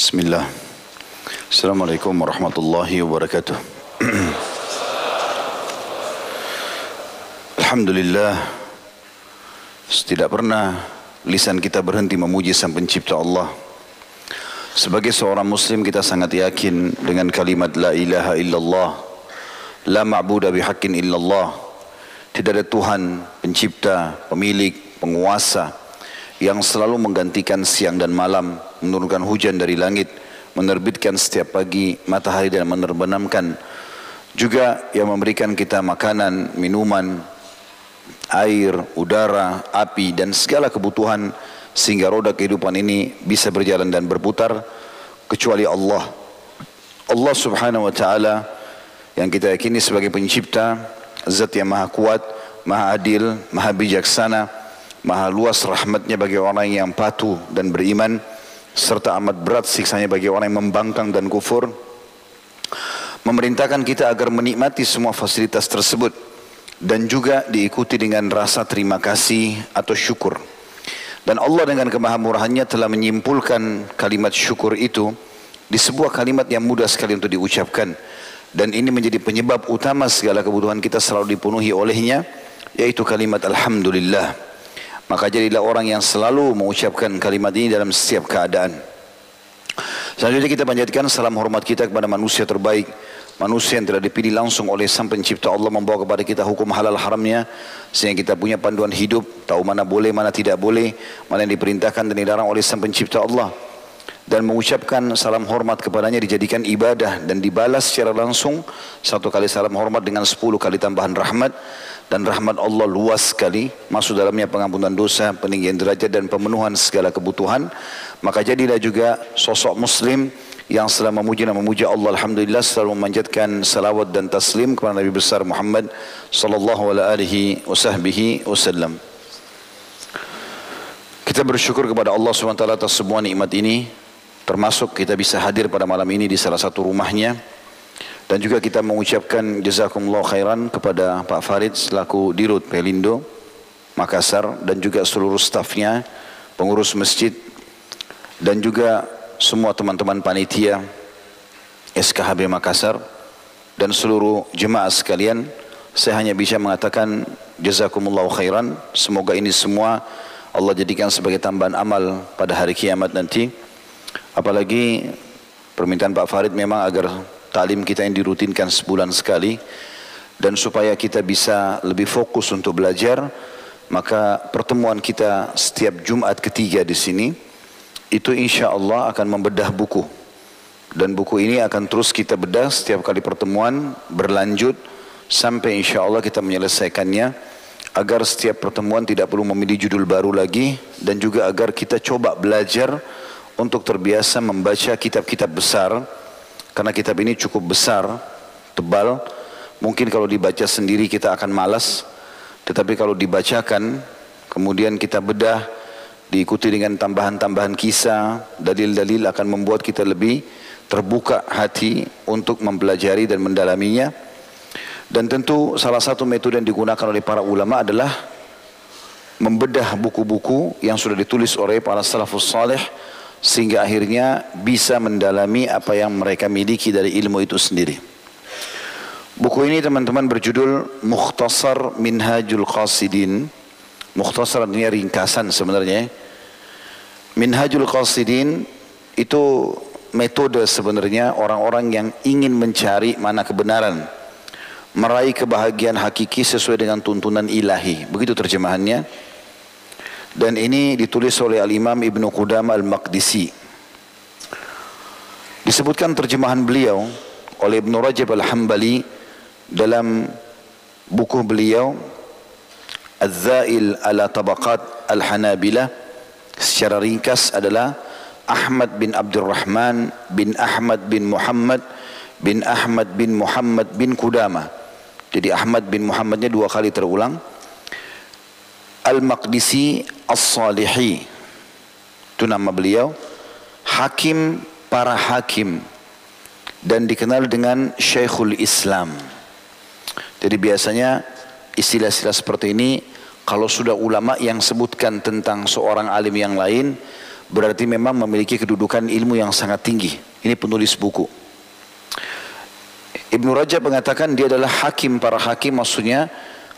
Bismillah. Assalamualaikum warahmatullahi wabarakatuh. Alhamdulillah tidak pernah lisan kita berhenti memuji sang pencipta Allah. Sebagai seorang muslim kita sangat yakin dengan kalimat la ilaha illallah la ma'budu bihaqqin illallah. Tidak ada Tuhan, pencipta, pemilik, penguasa yang selalu menggantikan siang dan malam, menurunkan hujan dari langit, menerbitkan setiap pagi matahari dan menerbenamkan juga yang memberikan kita makanan, minuman, air, udara, api dan segala kebutuhan sehingga roda kehidupan ini bisa berjalan dan berputar kecuali Allah. Allah Subhanahu wa taala yang kita yakini sebagai pencipta, zat yang maha kuat, maha adil, maha bijaksana, maha luas rahmatnya bagi orang yang patuh dan beriman serta amat berat siksanya bagi orang yang membangkang dan kufur memerintahkan kita agar menikmati semua fasilitas tersebut dan juga diikuti dengan rasa terima kasih atau syukur. Dan Allah dengan kemahamurahannya telah menyimpulkan kalimat syukur itu di sebuah kalimat yang mudah sekali untuk diucapkan. Dan ini menjadi penyebab utama segala kebutuhan kita selalu dipenuhi olehnya, yaitu kalimat Alhamdulillah. Maka jadilah orang yang selalu mengucapkan kalimat ini dalam setiap keadaan. Selanjutnya kita panjatkan salam hormat kita kepada manusia terbaik, manusia yang telah dipilih langsung oleh sang pencipta Allah membawa kepada kita hukum halal haramnya sehingga kita punya panduan hidup tahu mana boleh mana tidak boleh mana yang diperintahkan dan dilarang oleh sang pencipta Allah dan mengucapkan salam hormat kepadanya dijadikan ibadah dan dibalas secara langsung satu kali salam hormat dengan sepuluh kali tambahan rahmat dan rahmat Allah luas sekali. Masuk dalamnya pengampunan dosa peninggian derajat dan pemenuhan segala kebutuhan. Maka jadilah juga sosok muslim yang setelah memuji dan memuja Allah alhamdulillah selalu memanjatkan salawat dan taslim kepada Nabi besar Muhammad sallallahu alaihi wasallam. Kita bersyukur kepada Allah SWT atas semua nikmat ini. Termasuk kita bisa hadir pada malam ini di salah satu rumahnya dan juga kita mengucapkan jazakumullah khairan kepada Pak Farid selaku Dirut Pelindo Makassar dan juga seluruh stafnya pengurus masjid dan juga semua teman-teman panitia SKHB Makassar dan seluruh jemaah sekalian saya hanya bisa mengatakan jazakumullah khairan. Semoga ini semua Allah jadikan sebagai tambahan amal pada hari kiamat nanti. Apalagi permintaan Pak Farid memang agar talim kita yang dirutinkan sebulan sekali. Dan supaya kita bisa lebih fokus untuk belajar maka pertemuan kita setiap Jumat ketiga di sini itu insya Allah akan membedah buku. Dan buku ini akan terus kita bedah setiap kali pertemuan berlanjut sampai insya Allah kita menyelesaikannya agar setiap pertemuan tidak perlu memilih judul baru lagi dan juga agar kita coba belajar untuk terbiasa membaca kitab-kitab besar karena kitab ini cukup besar tebal mungkin kalau dibaca sendiri kita akan malas tetapi kalau dibacakan kemudian kita bedah diikuti dengan tambahan-tambahan kisah, dalil-dalil akan membuat kita lebih terbuka hati untuk mempelajari dan mendalaminya. Dan tentu salah satu metode yang digunakan oleh para ulama adalah membedah buku-buku yang sudah ditulis oleh para salafus saleh sehingga akhirnya bisa mendalami apa yang mereka miliki dari ilmu itu sendiri. Buku ini teman-teman berjudul Mukhtasar Minhajul Qasidin Mukhtasar artinya ringkasan sebenarnya. Minhajul Qasidin itu metode sebenarnya orang-orang yang ingin mencari mana kebenaran. Meraih kebahagiaan hakiki sesuai dengan tuntunan ilahi. Begitu terjemahannya. Dan ini ditulis oleh Al-Imam Ibn Qudam Al-Maqdisi. Disebutkan terjemahan beliau oleh Ibn Rajab Al-Hambali dalam buku beliau Al-Zail ala tabaqat Al-Hanabilah secara ringkas adalah Ahmad bin Abdurrahman bin Ahmad bin Muhammad bin Ahmad bin Muhammad bin Kudama. Jadi Ahmad bin Muhammadnya dua kali terulang. Al-Maqdisi As-Salihi. Itu nama beliau. Hakim para hakim. Dan dikenal dengan Syekhul Islam. Jadi biasanya istilah-istilah seperti ini kalau sudah ulama yang sebutkan tentang seorang alim yang lain berarti memang memiliki kedudukan ilmu yang sangat tinggi. Ini penulis buku. Ibnu Rajab mengatakan dia adalah hakim para hakim maksudnya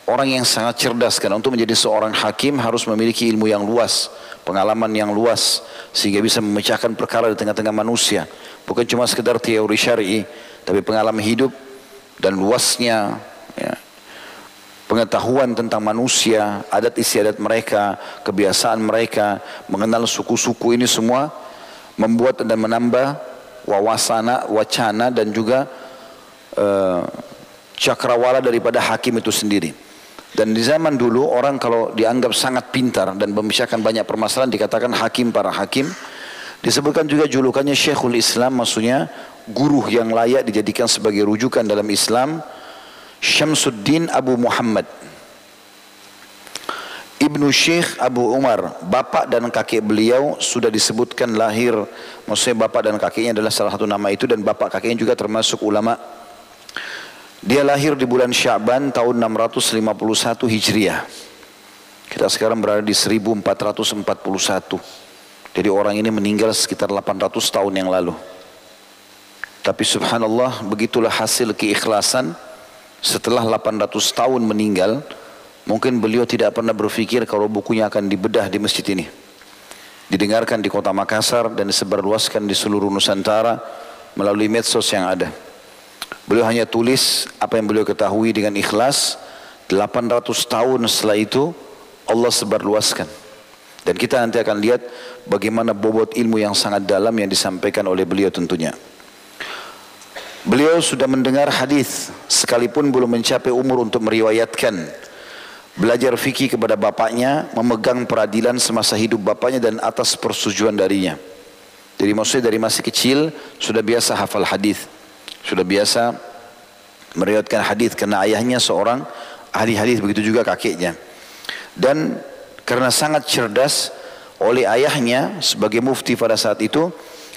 orang yang sangat cerdas karena untuk menjadi seorang hakim harus memiliki ilmu yang luas, pengalaman yang luas sehingga bisa memecahkan perkara di tengah-tengah manusia. Bukan cuma sekedar teori syar'i, tapi pengalaman hidup dan luasnya ya, pengetahuan tentang manusia, adat istiadat mereka, kebiasaan mereka, mengenal suku-suku ini semua membuat dan menambah wawasana, wacana dan juga uh, cakrawala daripada hakim itu sendiri. Dan di zaman dulu orang kalau dianggap sangat pintar dan memisahkan banyak permasalahan dikatakan hakim para hakim. Disebutkan juga julukannya Syekhul Islam maksudnya guru yang layak dijadikan sebagai rujukan dalam Islam Syamsuddin Abu Muhammad Ibnu Syekh Abu Umar, bapak dan kakek beliau sudah disebutkan lahir, maksudnya bapak dan kakeknya adalah salah satu nama itu dan bapak kakeknya juga termasuk ulama. Dia lahir di bulan Syaban tahun 651 Hijriah. Kita sekarang berada di 1441. Jadi orang ini meninggal sekitar 800 tahun yang lalu. Tapi subhanallah begitulah hasil keikhlasan setelah 800 tahun meninggal, mungkin beliau tidak pernah berpikir kalau bukunya akan dibedah di masjid ini. Didengarkan di kota Makassar dan disebarluaskan di seluruh Nusantara melalui medsos yang ada. Beliau hanya tulis apa yang beliau ketahui dengan ikhlas. 800 tahun setelah itu Allah sebarluaskan. Dan kita nanti akan lihat bagaimana bobot ilmu yang sangat dalam yang disampaikan oleh beliau tentunya. Beliau sudah mendengar hadis sekalipun belum mencapai umur untuk meriwayatkan. Belajar fikih kepada bapaknya, memegang peradilan semasa hidup bapaknya dan atas persetujuan darinya. Jadi maksudnya dari masih kecil sudah biasa hafal hadis, sudah biasa meriwayatkan hadis karena ayahnya seorang ahli hadis begitu juga kakeknya. Dan karena sangat cerdas oleh ayahnya sebagai mufti pada saat itu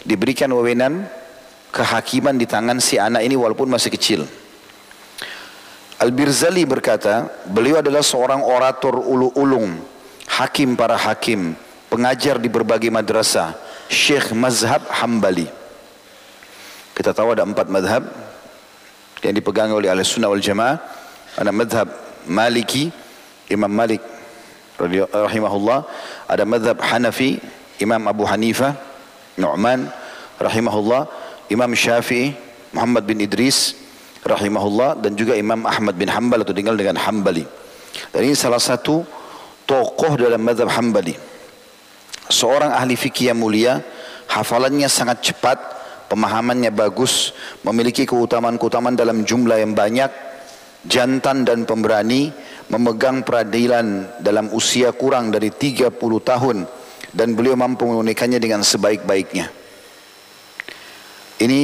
diberikan wewenang kehakiman di tangan si anak ini walaupun masih kecil. Al-Birzali berkata, beliau adalah seorang orator ulu-ulung, hakim para hakim, pengajar di berbagai madrasah, syekh mazhab hambali. Kita tahu ada empat madhab yang dipegang oleh ahli sunnah wal jamaah. Ada madhab maliki, Imam Malik rahimahullah. Ada madhab Hanafi, Imam Abu Hanifah, Nu'man rahimahullah. Imam Syafi'i, Muhammad bin Idris rahimahullah dan juga Imam Ahmad bin Hanbal atau tinggal dengan Hanbali. Dan ini salah satu tokoh dalam mazhab Hanbali. Seorang ahli fikih yang mulia, hafalannya sangat cepat, pemahamannya bagus, memiliki keutamaan-keutamaan dalam jumlah yang banyak, jantan dan pemberani, memegang peradilan dalam usia kurang dari 30 tahun dan beliau mampu menunaikannya dengan sebaik-baiknya. Ini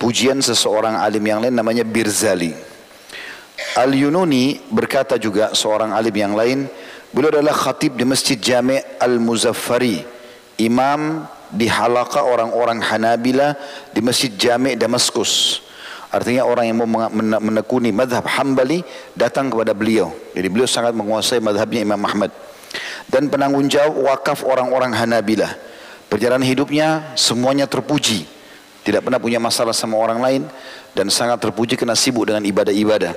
pujian seseorang alim yang lain namanya Birzali. Al-Yununi berkata juga seorang alim yang lain, beliau adalah khatib di Masjid Jami' Al-Muzaffari, imam di halaka orang-orang Hanabila di Masjid Jami' Damaskus. Artinya orang yang mau menekuni madhab Hambali datang kepada beliau. Jadi beliau sangat menguasai madhabnya Imam Ahmad. Dan penanggung jawab wakaf orang-orang Hanabila. Perjalanan hidupnya semuanya terpuji tidak pernah punya masalah sama orang lain dan sangat terpuji kena sibuk dengan ibadah-ibadah.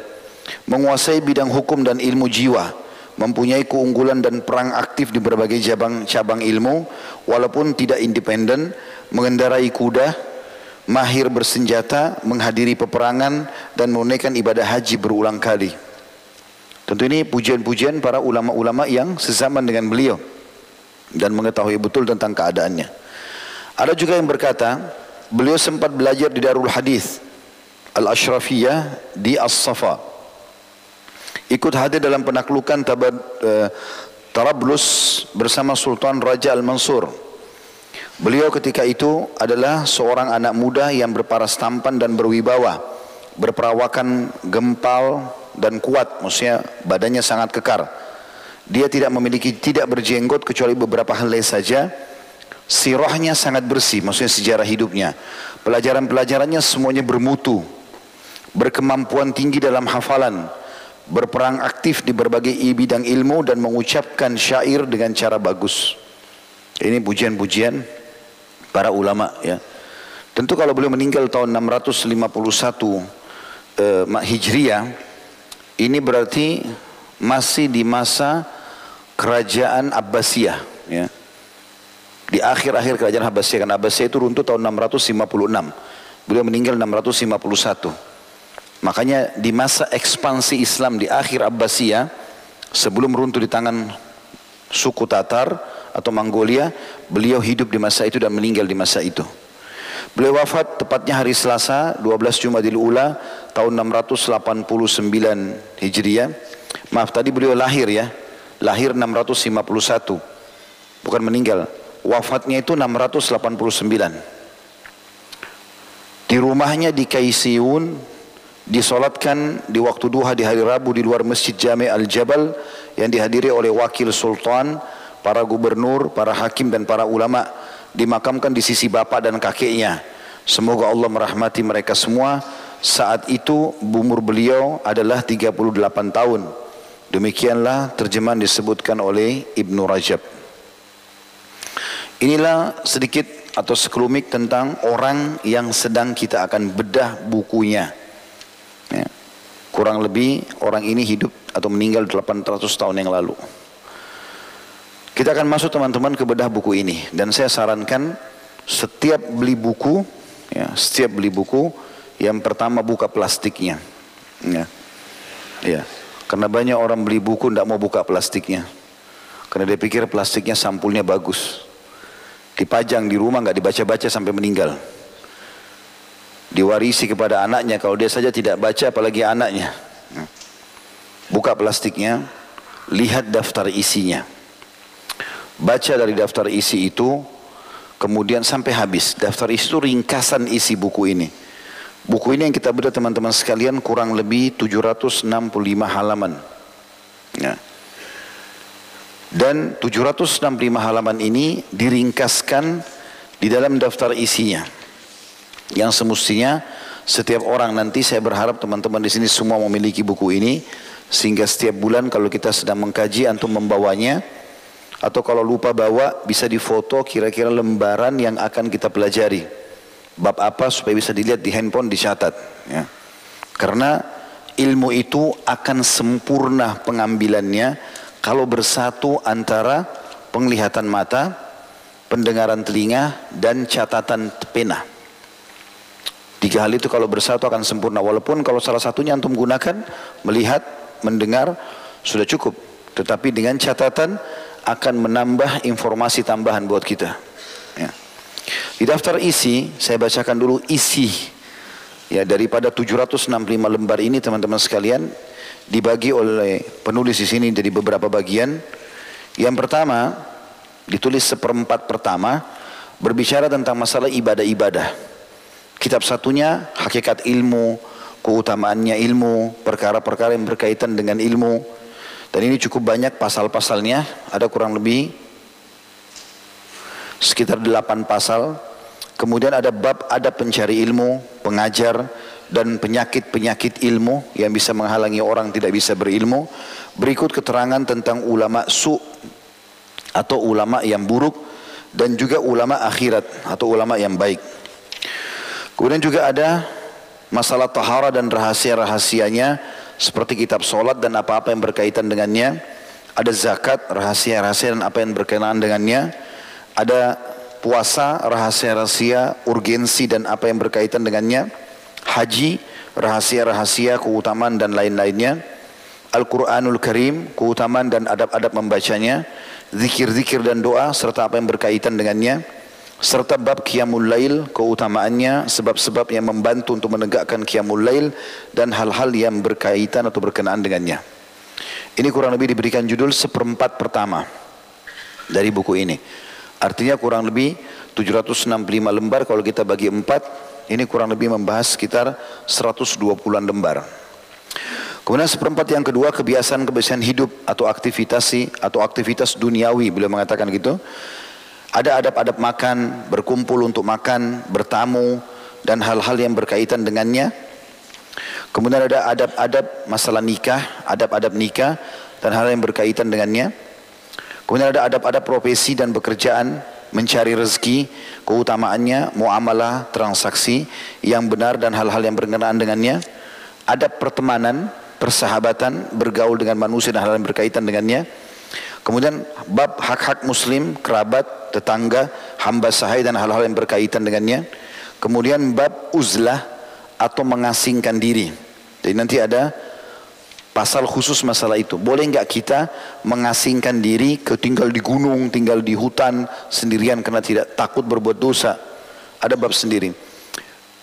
Menguasai bidang hukum dan ilmu jiwa, mempunyai keunggulan dan perang aktif di berbagai cabang cabang ilmu walaupun tidak independen, mengendarai kuda, mahir bersenjata, menghadiri peperangan dan menunaikan ibadah haji berulang kali. Tentu ini pujian-pujian para ulama-ulama yang sezaman dengan beliau dan mengetahui betul tentang keadaannya. Ada juga yang berkata, Beliau sempat belajar di Darul Hadis Al-Ashrafiyah di As-Safa. Ikut hadir dalam penaklukan Tabad, uh, Tarablus bersama Sultan Raja Al-Mansur. Beliau ketika itu adalah seorang anak muda yang berparas tampan dan berwibawa, berperawakan gempal dan kuat, maksudnya badannya sangat kekar. Dia tidak memiliki tidak berjenggot kecuali beberapa helai saja Sirahnya sangat bersih, maksudnya sejarah hidupnya. Pelajaran-pelajarannya semuanya bermutu. Berkemampuan tinggi dalam hafalan. Berperang aktif di berbagai bidang ilmu dan mengucapkan syair dengan cara bagus. Ini pujian-pujian para ulama ya. Tentu kalau beliau meninggal tahun 651 eh, Hijriah, ini berarti masih di masa kerajaan Abbasiyah ya. Di akhir-akhir kerajaan Abbasiyah karena Abbasiyah itu runtuh tahun 656. Beliau meninggal 651. Makanya di masa ekspansi Islam di akhir Abbasiyah sebelum runtuh di tangan suku Tatar atau Mongolia, beliau hidup di masa itu dan meninggal di masa itu. Beliau wafat tepatnya hari Selasa 12 Jumadil Ula tahun 689 Hijriah. Maaf tadi beliau lahir ya. Lahir 651. Bukan meninggal. Wafatnya itu 689. Di rumahnya di Kaisiun disolatkan di waktu duha di hari Rabu di luar Masjid Jami Al-Jabal yang dihadiri oleh wakil sultan para gubernur, para hakim dan para ulama dimakamkan di sisi bapak dan kakeknya. Semoga Allah merahmati mereka semua. Saat itu umur beliau adalah 38 tahun. Demikianlah terjemahan disebutkan oleh Ibnu Rajab. Inilah sedikit atau sekelumit tentang orang yang sedang kita akan bedah bukunya. Ya. Kurang lebih orang ini hidup atau meninggal 800 tahun yang lalu. Kita akan masuk teman-teman ke bedah buku ini dan saya sarankan setiap beli buku, ya, setiap beli buku yang pertama buka plastiknya, ya, ya. Karena banyak orang beli buku tidak mau buka plastiknya, karena dia pikir plastiknya sampulnya bagus, dipajang di rumah nggak dibaca-baca sampai meninggal, diwarisi kepada anaknya. Kalau dia saja tidak baca apalagi anaknya, buka plastiknya, lihat daftar isinya. Baca dari daftar isi itu kemudian sampai habis. Daftar isi itu ringkasan isi buku ini. Buku ini yang kita bedah teman-teman sekalian kurang lebih 765 halaman. Ya. dan 765 halaman ini diringkaskan di dalam daftar isinya yang semestinya setiap orang nanti saya berharap teman-teman di sini semua memiliki buku ini sehingga setiap bulan kalau kita sedang mengkaji antum membawanya atau kalau lupa bawa bisa difoto kira-kira lembaran yang akan kita pelajari bab apa supaya bisa dilihat di handphone dicatat ya. karena ilmu itu akan sempurna pengambilannya kalau bersatu antara penglihatan mata pendengaran telinga dan catatan pena tiga hal itu kalau bersatu akan sempurna walaupun kalau salah satunya antum gunakan melihat mendengar sudah cukup tetapi dengan catatan akan menambah informasi tambahan buat kita. Ya. Di daftar isi, saya bacakan dulu isi ya daripada 765 lembar ini teman-teman sekalian dibagi oleh penulis di sini jadi beberapa bagian. Yang pertama ditulis seperempat pertama berbicara tentang masalah ibadah-ibadah. Kitab satunya hakikat ilmu, keutamaannya ilmu, perkara-perkara yang berkaitan dengan ilmu. Dan ini cukup banyak pasal-pasalnya, ada kurang lebih sekitar delapan pasal. Kemudian ada bab ada pencari ilmu, pengajar, dan penyakit-penyakit ilmu yang bisa menghalangi orang tidak bisa berilmu. Berikut keterangan tentang ulama su atau ulama yang buruk dan juga ulama akhirat atau ulama yang baik. Kemudian juga ada masalah tahara dan rahasia-rahasianya seperti kitab solat dan apa-apa yang berkaitan dengannya. Ada zakat rahasia-rahasia dan apa yang berkenaan dengannya. Ada puasa rahasia-rahasia urgensi dan apa yang berkaitan dengannya. Haji rahasia-rahasia keutamaan dan lain-lainnya. Al-Quranul Karim keutamaan dan adab-adab membacanya. Zikir-zikir dan doa serta apa yang berkaitan dengannya serta bab qiyamul lail keutamaannya sebab-sebab yang membantu untuk menegakkan qiyamul lail dan hal-hal yang berkaitan atau berkenaan dengannya. Ini kurang lebih diberikan judul seperempat pertama dari buku ini. Artinya kurang lebih 765 lembar kalau kita bagi empat ini kurang lebih membahas sekitar 120-an lembar. Kemudian seperempat yang kedua kebiasaan-kebiasaan hidup atau aktivitas atau aktivitas duniawi beliau mengatakan gitu ada adab-adab makan, berkumpul untuk makan, bertamu, dan hal-hal yang berkaitan dengannya. Kemudian ada adab-adab masalah nikah, adab-adab nikah, dan hal yang berkaitan dengannya. Kemudian ada adab-adab profesi dan pekerjaan, mencari rezeki, keutamaannya, muamalah, transaksi yang benar dan hal-hal yang berkenaan dengannya, adab pertemanan, persahabatan, bergaul dengan manusia dan hal hal yang berkaitan dengannya. Kemudian bab hak-hak muslim, kerabat, tetangga, hamba sahaya dan hal-hal yang berkaitan dengannya. Kemudian bab uzlah atau mengasingkan diri. Jadi nanti ada pasal khusus masalah itu. Boleh enggak kita mengasingkan diri ke tinggal di gunung, tinggal di hutan sendirian karena tidak takut berbuat dosa. Ada bab sendiri.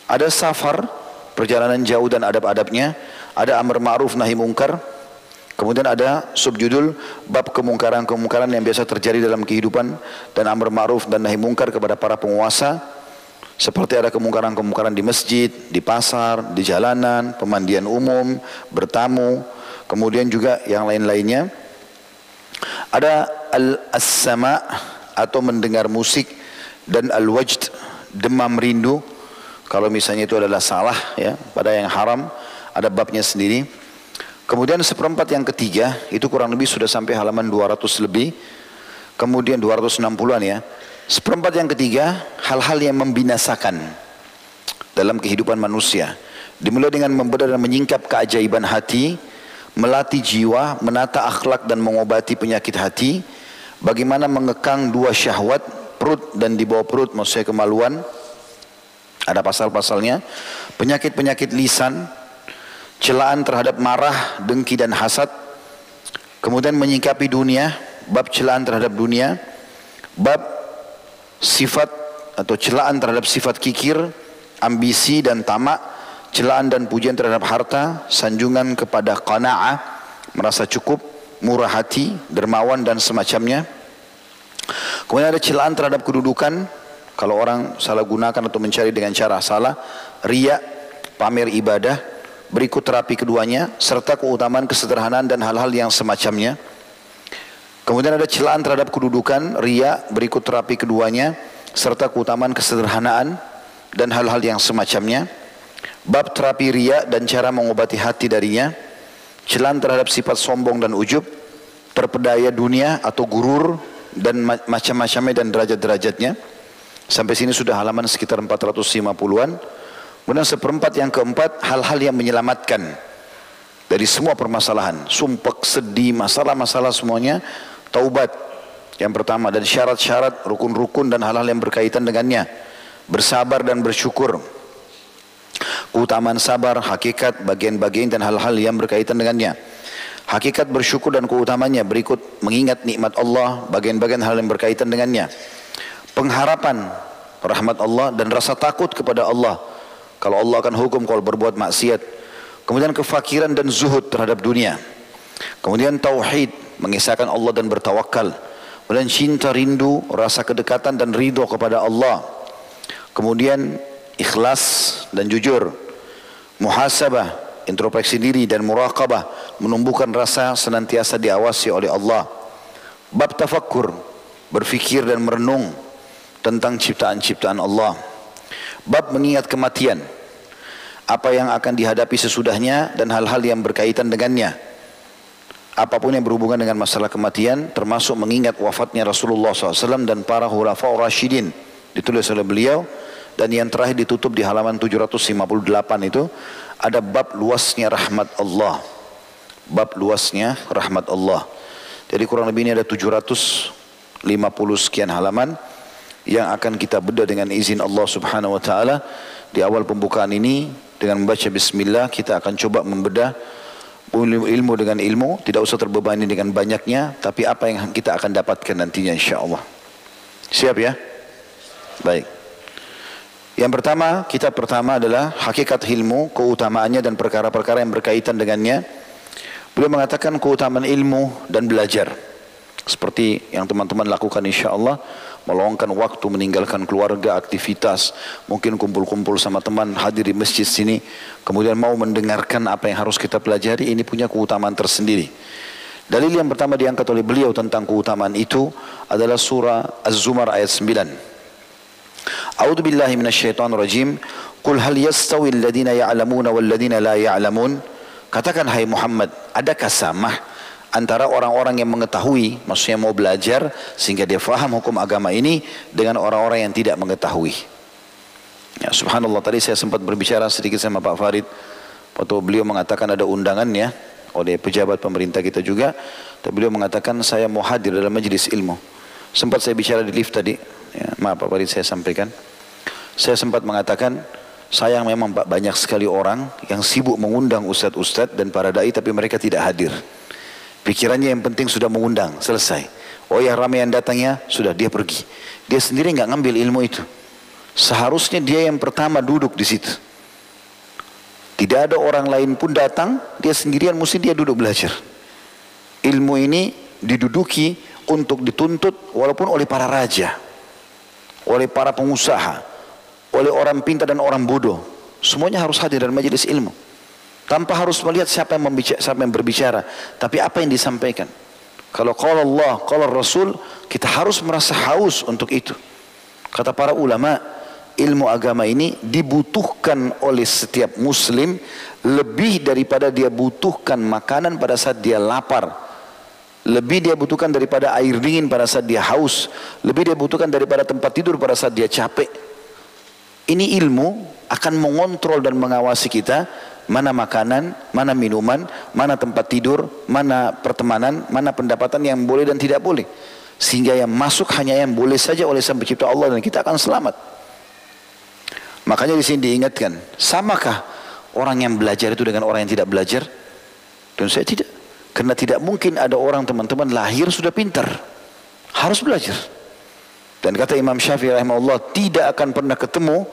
Ada safar, perjalanan jauh dan adab-adabnya. Ada amar ma'ruf nahi mungkar. Kemudian ada subjudul bab kemungkaran-kemungkaran yang biasa terjadi dalam kehidupan dan amar ma'ruf dan nahi mungkar kepada para penguasa. Seperti ada kemungkaran-kemungkaran di masjid, di pasar, di jalanan, pemandian umum, bertamu, Kemudian juga yang lain-lainnya. Ada al-as-sama atau mendengar musik dan al-wajd demam rindu. Kalau misalnya itu adalah salah ya, pada yang haram ada babnya sendiri. Kemudian seperempat yang ketiga itu kurang lebih sudah sampai halaman 200 lebih. Kemudian 260-an ya. Seperempat yang ketiga hal-hal yang membinasakan dalam kehidupan manusia. Dimulai dengan membedah dan menyingkap keajaiban hati, melatih jiwa, menata akhlak dan mengobati penyakit hati, bagaimana mengekang dua syahwat, perut dan di bawah perut, maksudnya kemaluan, ada pasal-pasalnya, penyakit-penyakit lisan, celaan terhadap marah, dengki dan hasad, kemudian menyikapi dunia, bab celaan terhadap dunia, bab sifat atau celaan terhadap sifat kikir, ambisi dan tamak, celaan dan pujian terhadap harta, sanjungan kepada qanaah, merasa cukup, murah hati, dermawan dan semacamnya. Kemudian ada celaan terhadap kedudukan, kalau orang salah gunakan atau mencari dengan cara salah, ria, pamer ibadah, berikut terapi keduanya, serta keutamaan kesederhanaan dan hal-hal yang semacamnya. Kemudian ada celaan terhadap kedudukan, ria, berikut terapi keduanya, serta keutamaan kesederhanaan dan hal-hal yang semacamnya. Bab terapi ria dan cara mengobati hati darinya. Celan terhadap sifat sombong dan ujub. Terpedaya dunia atau gurur dan macam-macamnya dan derajat-derajatnya. Sampai sini sudah halaman sekitar 450-an. Kemudian seperempat yang keempat hal-hal yang menyelamatkan dari semua permasalahan. Sumpek, sedih, masalah-masalah semuanya. Taubat yang pertama dan syarat-syarat, rukun-rukun dan hal-hal yang berkaitan dengannya. Bersabar dan bersyukur keutamaan sabar, hakikat, bagian-bagian dan hal-hal yang berkaitan dengannya. Hakikat bersyukur dan keutamanya berikut mengingat nikmat Allah, bagian-bagian hal yang berkaitan dengannya. Pengharapan rahmat Allah dan rasa takut kepada Allah. Kalau Allah akan hukum kalau berbuat maksiat. Kemudian kefakiran dan zuhud terhadap dunia. Kemudian tauhid, mengisahkan Allah dan bertawakal. Kemudian cinta rindu, rasa kedekatan dan ridho kepada Allah. Kemudian ikhlas dan jujur, muhasabah, introspeksi diri dan muraqabah, menumbuhkan rasa senantiasa diawasi oleh Allah. Bab tafakkur, berfikir dan merenung tentang ciptaan-ciptaan Allah. Bab mengingat kematian, apa yang akan dihadapi sesudahnya dan hal-hal yang berkaitan dengannya. Apa pun yang berhubungan dengan masalah kematian, termasuk mengingat wafatnya Rasulullah SAW dan para khulafa Rashidin. Ditulis oleh beliau, dan yang terakhir ditutup di halaman 758 itu ada bab luasnya rahmat Allah. Bab luasnya rahmat Allah. Jadi kurang lebih ini ada 750 sekian halaman yang akan kita bedah dengan izin Allah Subhanahu wa taala di awal pembukaan ini dengan membaca bismillah kita akan coba membedah ilmu dengan ilmu tidak usah terbebani dengan banyaknya tapi apa yang kita akan dapatkan nantinya insyaallah. Siap ya? Baik. Yang pertama, kitab pertama adalah hakikat ilmu, keutamaannya dan perkara-perkara yang berkaitan dengannya. Beliau mengatakan keutamaan ilmu dan belajar. Seperti yang teman-teman lakukan insya Allah. Meluangkan waktu meninggalkan keluarga, aktivitas. Mungkin kumpul-kumpul sama teman, hadir di masjid sini. Kemudian mau mendengarkan apa yang harus kita pelajari. Ini punya keutamaan tersendiri. Dalil yang pertama diangkat oleh beliau tentang keutamaan itu adalah surah Az-Zumar ayat 9. A'udzu billahi minasyaitonir rajim. Qul hal yastawi alladziina ya'lamuna wal la ya'lamun? Katakan hai Muhammad, adakah sama antara orang-orang yang mengetahui, maksudnya mau belajar sehingga dia faham hukum agama ini dengan orang-orang yang tidak mengetahui. Ya, subhanallah tadi saya sempat berbicara sedikit sama Pak Farid waktu beliau mengatakan ada undangannya oleh pejabat pemerintah kita juga, tapi beliau mengatakan saya mau hadir dalam majelis ilmu. Sempat saya bicara di lift tadi, ya, maaf Pak Farid saya sampaikan. Saya sempat mengatakan Sayang memang Pak banyak sekali orang yang sibuk mengundang ustadz-ustadz dan para dai tapi mereka tidak hadir. Pikirannya yang penting sudah mengundang, selesai. Oh ya ramai yang datangnya, sudah dia pergi. Dia sendiri nggak ngambil ilmu itu. Seharusnya dia yang pertama duduk di situ. Tidak ada orang lain pun datang, dia sendirian mesti dia duduk belajar. Ilmu ini diduduki untuk dituntut walaupun oleh para raja, oleh para pengusaha, oleh orang pintar dan orang bodoh. Semuanya harus hadir dalam majelis ilmu. Tanpa harus melihat siapa yang, membicara, siapa yang berbicara. Tapi apa yang disampaikan. Kalau kalau Allah, kalau Rasul, kita harus merasa haus untuk itu. Kata para ulama, ilmu agama ini dibutuhkan oleh setiap muslim lebih daripada dia butuhkan makanan pada saat dia lapar. Lebih dia butuhkan daripada air dingin pada saat dia haus. Lebih dia butuhkan daripada tempat tidur pada saat dia capek. Ini ilmu akan mengontrol dan mengawasi kita mana makanan, mana minuman, mana tempat tidur, mana pertemanan, mana pendapatan yang boleh dan tidak boleh. Sehingga yang masuk hanya yang boleh saja oleh Sang Pencipta Allah dan kita akan selamat. Makanya di sini diingatkan, samakah orang yang belajar itu dengan orang yang tidak belajar? Dan saya tidak. Karena tidak mungkin ada orang teman-teman lahir sudah pintar. Harus belajar. Dan kata Imam Syafi'i rahimahullah tidak akan pernah ketemu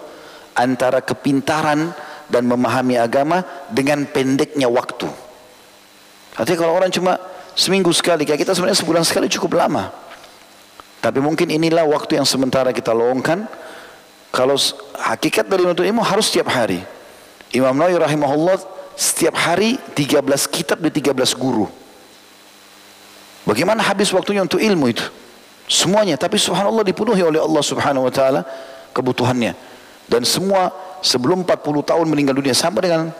antara kepintaran dan memahami agama dengan pendeknya waktu. Artinya kalau orang cuma seminggu sekali, kayak kita sebenarnya sebulan sekali cukup lama. Tapi mungkin inilah waktu yang sementara kita lowongkan. Kalau hakikat dari menuntut ilmu harus setiap hari. Imam Nawawi rahimahullah setiap hari 13 kitab di 13 guru. Bagaimana habis waktunya untuk ilmu itu? Semuanya, tapi subhanallah dipenuhi oleh Allah subhanahu wa ta'ala kebutuhannya dan semua sebelum 40 tahun meninggal dunia sama dengan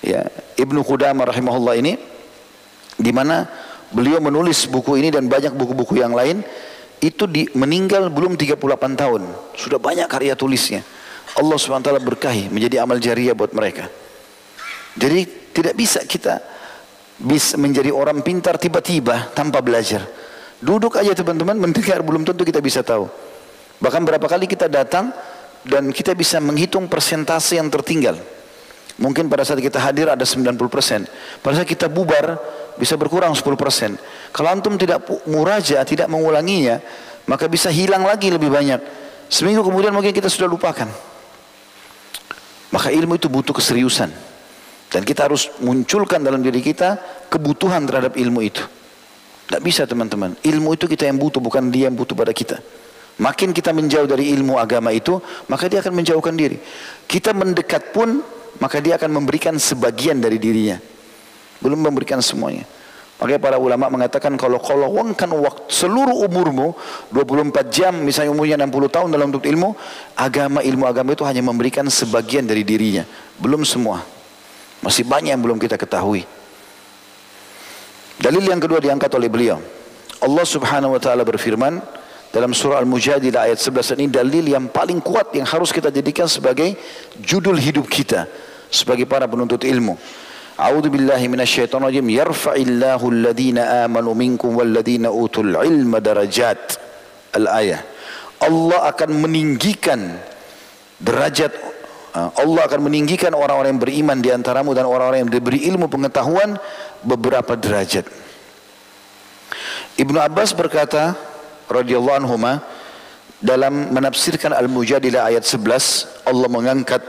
ya Ibnu Qudamah rahimahullah ini di mana beliau menulis buku ini dan banyak buku-buku yang lain itu di, meninggal belum 38 tahun. Sudah banyak karya tulisnya. Allah SWT berkahi menjadi amal jariah buat mereka. Jadi tidak bisa kita bisa menjadi orang pintar tiba-tiba tanpa belajar. Duduk aja teman-teman mendengar belum tentu kita bisa tahu. Bahkan berapa kali kita datang dan kita bisa menghitung persentase yang tertinggal. Mungkin pada saat kita hadir ada 90%. Pada saat kita bubar bisa berkurang 10%. Kalau antum tidak muraja, tidak mengulanginya, maka bisa hilang lagi lebih banyak. Seminggu kemudian mungkin kita sudah lupakan. Maka ilmu itu butuh keseriusan. Dan kita harus munculkan dalam diri kita kebutuhan terhadap ilmu itu. Tidak bisa teman-teman. Ilmu itu kita yang butuh, bukan dia yang butuh pada kita. Makin kita menjauh dari ilmu agama itu, maka dia akan menjauhkan diri. Kita mendekat pun, maka dia akan memberikan sebagian dari dirinya. Belum memberikan semuanya. Makanya para ulama mengatakan kalau kau lowongkan waktu seluruh umurmu 24 jam misalnya umurnya 60 tahun dalam untuk ilmu, agama ilmu agama itu hanya memberikan sebagian dari dirinya, belum semua. Masih banyak yang belum kita ketahui. Dalil yang kedua diangkat oleh beliau. Allah Subhanahu wa taala berfirman, dalam surah Al-Mujadilah ayat 11 ini dalil yang paling kuat yang harus kita jadikan sebagai judul hidup kita sebagai para penuntut ilmu. A'udzu billahi minasyaitonir rajim. Yarfa'illahu alladhina amanu minkum walladhina utul ilma darajat. Al-ayah. Allah akan meninggikan derajat uh, Allah akan meninggikan orang-orang yang beriman di antaramu dan orang-orang yang diberi ilmu pengetahuan beberapa derajat. Ibnu Abbas berkata, radhiyallahu anhuma dalam menafsirkan Al-Mujadilah ayat 11 Allah mengangkat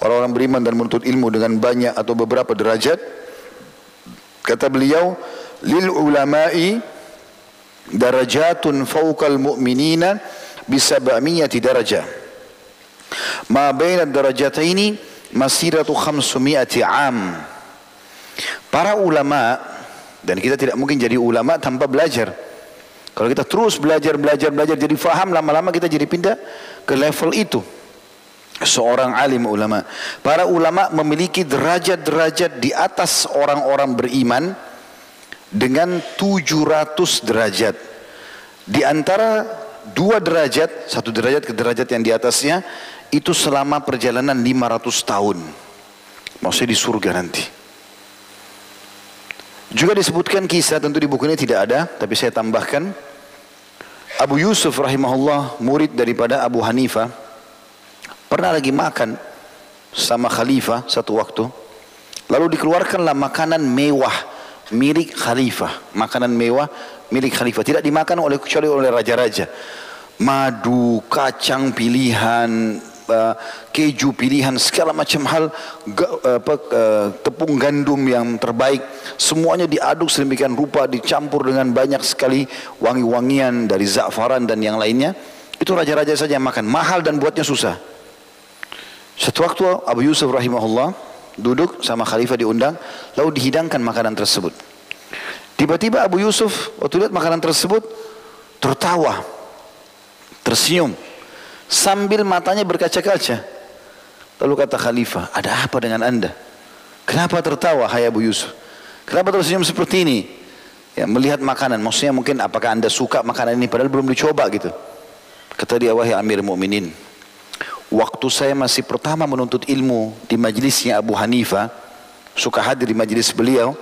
orang-orang beriman dan menuntut ilmu dengan banyak atau beberapa derajat. Kata beliau lil ulama'i darajatun fawqal mu'minina bisab'amiyati darajah ma baina darajataini masiratu khamsumi'ati am. Para ulama dan kita tidak mungkin jadi ulama tanpa belajar kalau kita terus belajar, belajar, belajar, jadi faham, lama-lama kita jadi pindah ke level itu. Seorang alim ulama. Para ulama memiliki derajat-derajat di atas orang-orang beriman dengan 700 derajat. Di antara dua derajat, satu derajat ke derajat yang di atasnya, itu selama perjalanan 500 tahun. Maksudnya di surga nanti. Juga disebutkan kisah, tentu di buku ini tidak ada, tapi saya tambahkan. Abu Yusuf rahimahullah, murid daripada Abu Hanifah, pernah lagi makan sama khalifah satu waktu. Lalu dikeluarkanlah makanan mewah milik khalifah. Makanan mewah milik khalifah. Tidak dimakan oleh oleh raja-raja. Madu, kacang pilihan, uh, keju pilihan, segala macam hal, apa, uh, tepung gandum yang terbaik. Semuanya diaduk sedemikian rupa, dicampur dengan banyak sekali wangi-wangian dari za'faran dan yang lainnya. Itu raja-raja saja yang makan. Mahal dan buatnya susah. Satu waktu Abu Yusuf rahimahullah duduk sama khalifah diundang, lalu dihidangkan makanan tersebut. Tiba-tiba Abu Yusuf waktu lihat makanan tersebut tertawa, tersenyum, sambil matanya berkaca-kaca. Lalu kata khalifah, ada apa dengan anda? Kenapa tertawa hai Abu Yusuf? Kenapa tersenyum seperti ini? Ya, melihat makanan, maksudnya mungkin apakah anda suka makanan ini padahal belum dicoba gitu. Kata dia, wahai Amir Mu'minin, Waktu saya masih pertama menuntut ilmu di majlisnya Abu Hanifah, suka hadir di majlis beliau,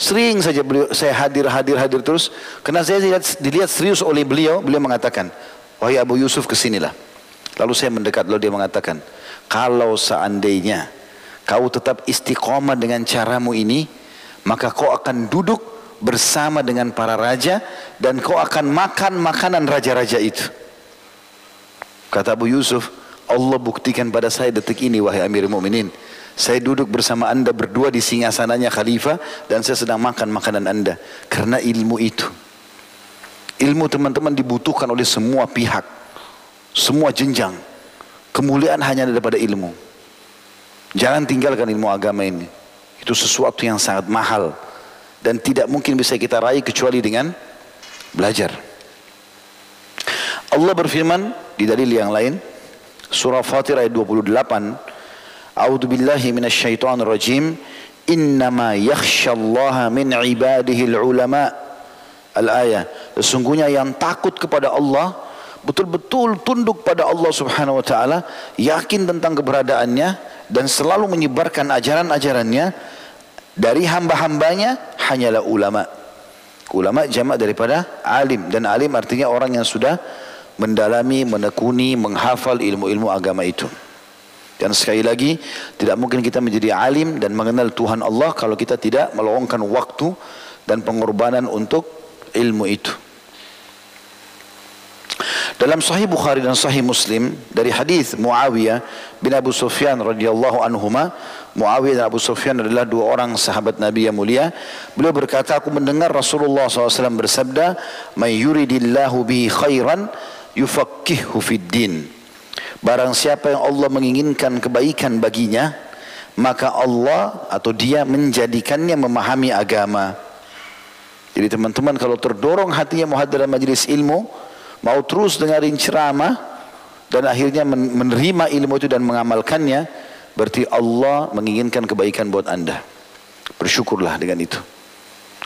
sering saja beliau saya hadir hadir hadir terus karena saya dilihat, dilihat serius oleh beliau, beliau mengatakan, "Wahai Abu Yusuf ke sinilah." Lalu saya mendekat, lalu dia mengatakan, "Kalau seandainya kau tetap istiqomah dengan caramu ini, maka kau akan duduk bersama dengan para raja dan kau akan makan makanan raja-raja itu." Kata Abu Yusuf, Allah buktikan pada saya detik ini wahai Amir Mu'minin. Saya duduk bersama anda berdua di singgasananya khalifah dan saya sedang makan makanan anda. Karena ilmu itu. Ilmu teman-teman dibutuhkan oleh semua pihak. Semua jenjang. Kemuliaan hanya daripada ilmu. Jangan tinggalkan ilmu agama ini. Itu sesuatu yang sangat mahal. Dan tidak mungkin bisa kita raih kecuali dengan belajar. Allah berfirman di dalil yang lain. Surah Fatir ayat 28. A'udzu billahi minasyaitonir rajim. Innama yakhsyallaha min ibadihi ulama. Al-ayah. Sesungguhnya yang takut kepada Allah betul-betul tunduk pada Allah Subhanahu wa taala, yakin tentang keberadaannya dan selalu menyebarkan ajaran-ajarannya dari hamba-hambanya hanyalah ulama. Ulama jamak daripada alim dan alim artinya orang yang sudah mendalami, menekuni, menghafal ilmu-ilmu agama itu. Dan sekali lagi, tidak mungkin kita menjadi alim dan mengenal Tuhan Allah kalau kita tidak meluangkan waktu dan pengorbanan untuk ilmu itu. Dalam Sahih Bukhari dan Sahih Muslim dari hadis Muawiyah bin Abu Sufyan radhiyallahu anhuma, Muawiyah dan Abu Sufyan adalah dua orang sahabat Nabi yang mulia. Beliau berkata, aku mendengar Rasulullah SAW bersabda, "May yuridillahu bihi khairan yufaqihu fid din. Barang siapa yang Allah menginginkan kebaikan baginya, maka Allah atau dia menjadikannya memahami agama. Jadi teman-teman kalau terdorong hatinya mau hadir majlis ilmu, mau terus dengarin ceramah dan akhirnya menerima ilmu itu dan mengamalkannya, berarti Allah menginginkan kebaikan buat anda. Bersyukurlah dengan itu.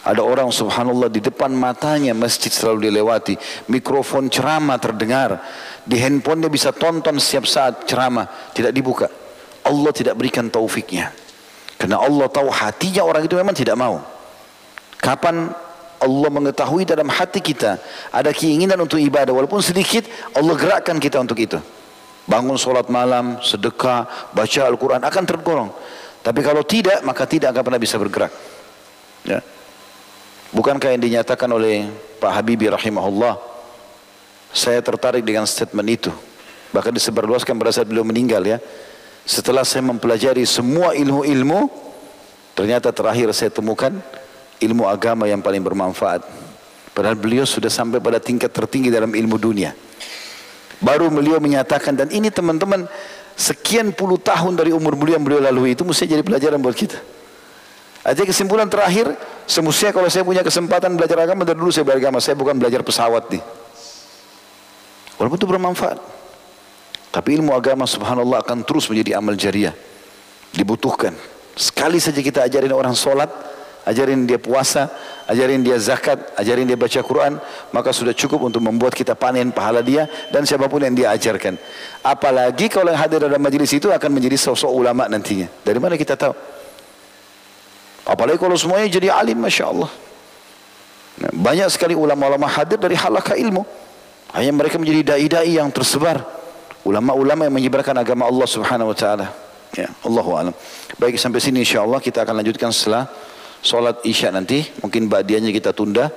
Ada orang subhanallah di depan matanya masjid selalu dilewati. Mikrofon ceramah terdengar. Di handphone dia bisa tonton setiap saat ceramah. Tidak dibuka. Allah tidak berikan taufiknya. Karena Allah tahu hatinya orang itu memang tidak mau. Kapan Allah mengetahui dalam hati kita ada keinginan untuk ibadah walaupun sedikit Allah gerakkan kita untuk itu. Bangun solat malam, sedekah, baca Al-Quran akan tergolong. Tapi kalau tidak maka tidak akan pernah bisa bergerak. Ya. Bukankah yang dinyatakan oleh Pak Habibie rahimahullah Saya tertarik dengan statement itu Bahkan disebarluaskan pada saat beliau meninggal ya Setelah saya mempelajari semua ilmu-ilmu Ternyata terakhir saya temukan Ilmu agama yang paling bermanfaat Padahal beliau sudah sampai pada tingkat tertinggi dalam ilmu dunia Baru beliau menyatakan Dan ini teman-teman Sekian puluh tahun dari umur beliau yang beliau lalui Itu mesti jadi pelajaran buat kita Jadi kesimpulan terakhir, semestinya kalau saya punya kesempatan belajar agama dari dulu saya belajar agama, saya bukan belajar pesawat nih. Walaupun itu bermanfaat. Tapi ilmu agama subhanallah akan terus menjadi amal jariah. Dibutuhkan. Sekali saja kita ajarin orang sholat, ajarin dia puasa, ajarin dia zakat, ajarin dia baca Quran, maka sudah cukup untuk membuat kita panen pahala dia dan siapa pun yang dia ajarkan. Apalagi kalau yang hadir dalam majelis itu akan menjadi sosok ulama nantinya. Dari mana kita tahu? Apalagi kalau semuanya jadi alim, Masya Allah. Nah, banyak sekali ulama-ulama hadir dari halakah ilmu. Hanya mereka menjadi dai-dai yang tersebar. Ulama-ulama yang menyebarkan agama Allah subhanahu wa ta'ala. Ya, Allahu alam. Baik sampai sini insyaallah kita akan lanjutkan setelah solat isya nanti. Mungkin badiannya kita tunda.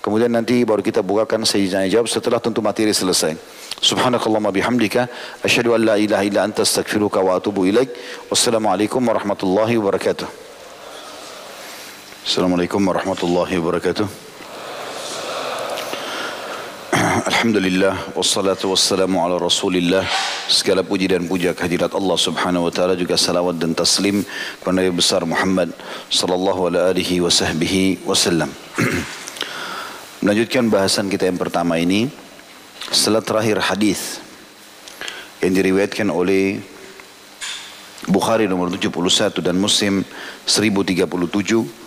Kemudian nanti baru kita bukakan sayyidina jawab setelah tentu materi selesai. Subhanakallahumma bihamdika asyhadu an la ilaha illa anta astaghfiruka wa atubu ilaik. Wassalamualaikum warahmatullahi wabarakatuh. Assalamualaikum warahmatullahi wabarakatuh. Alhamdulillah wassalatu wassalamu ala Rasulillah. Segala puji dan puja kehadirat Allah Subhanahu wa taala juga salawat dan taslim kepada Nabi besar Muhammad sallallahu alaihi wasallam. Melanjutkan bahasan kita yang pertama ini setelah terakhir hadis yang diriwayatkan oleh Bukhari nomor 71 dan Muslim 1037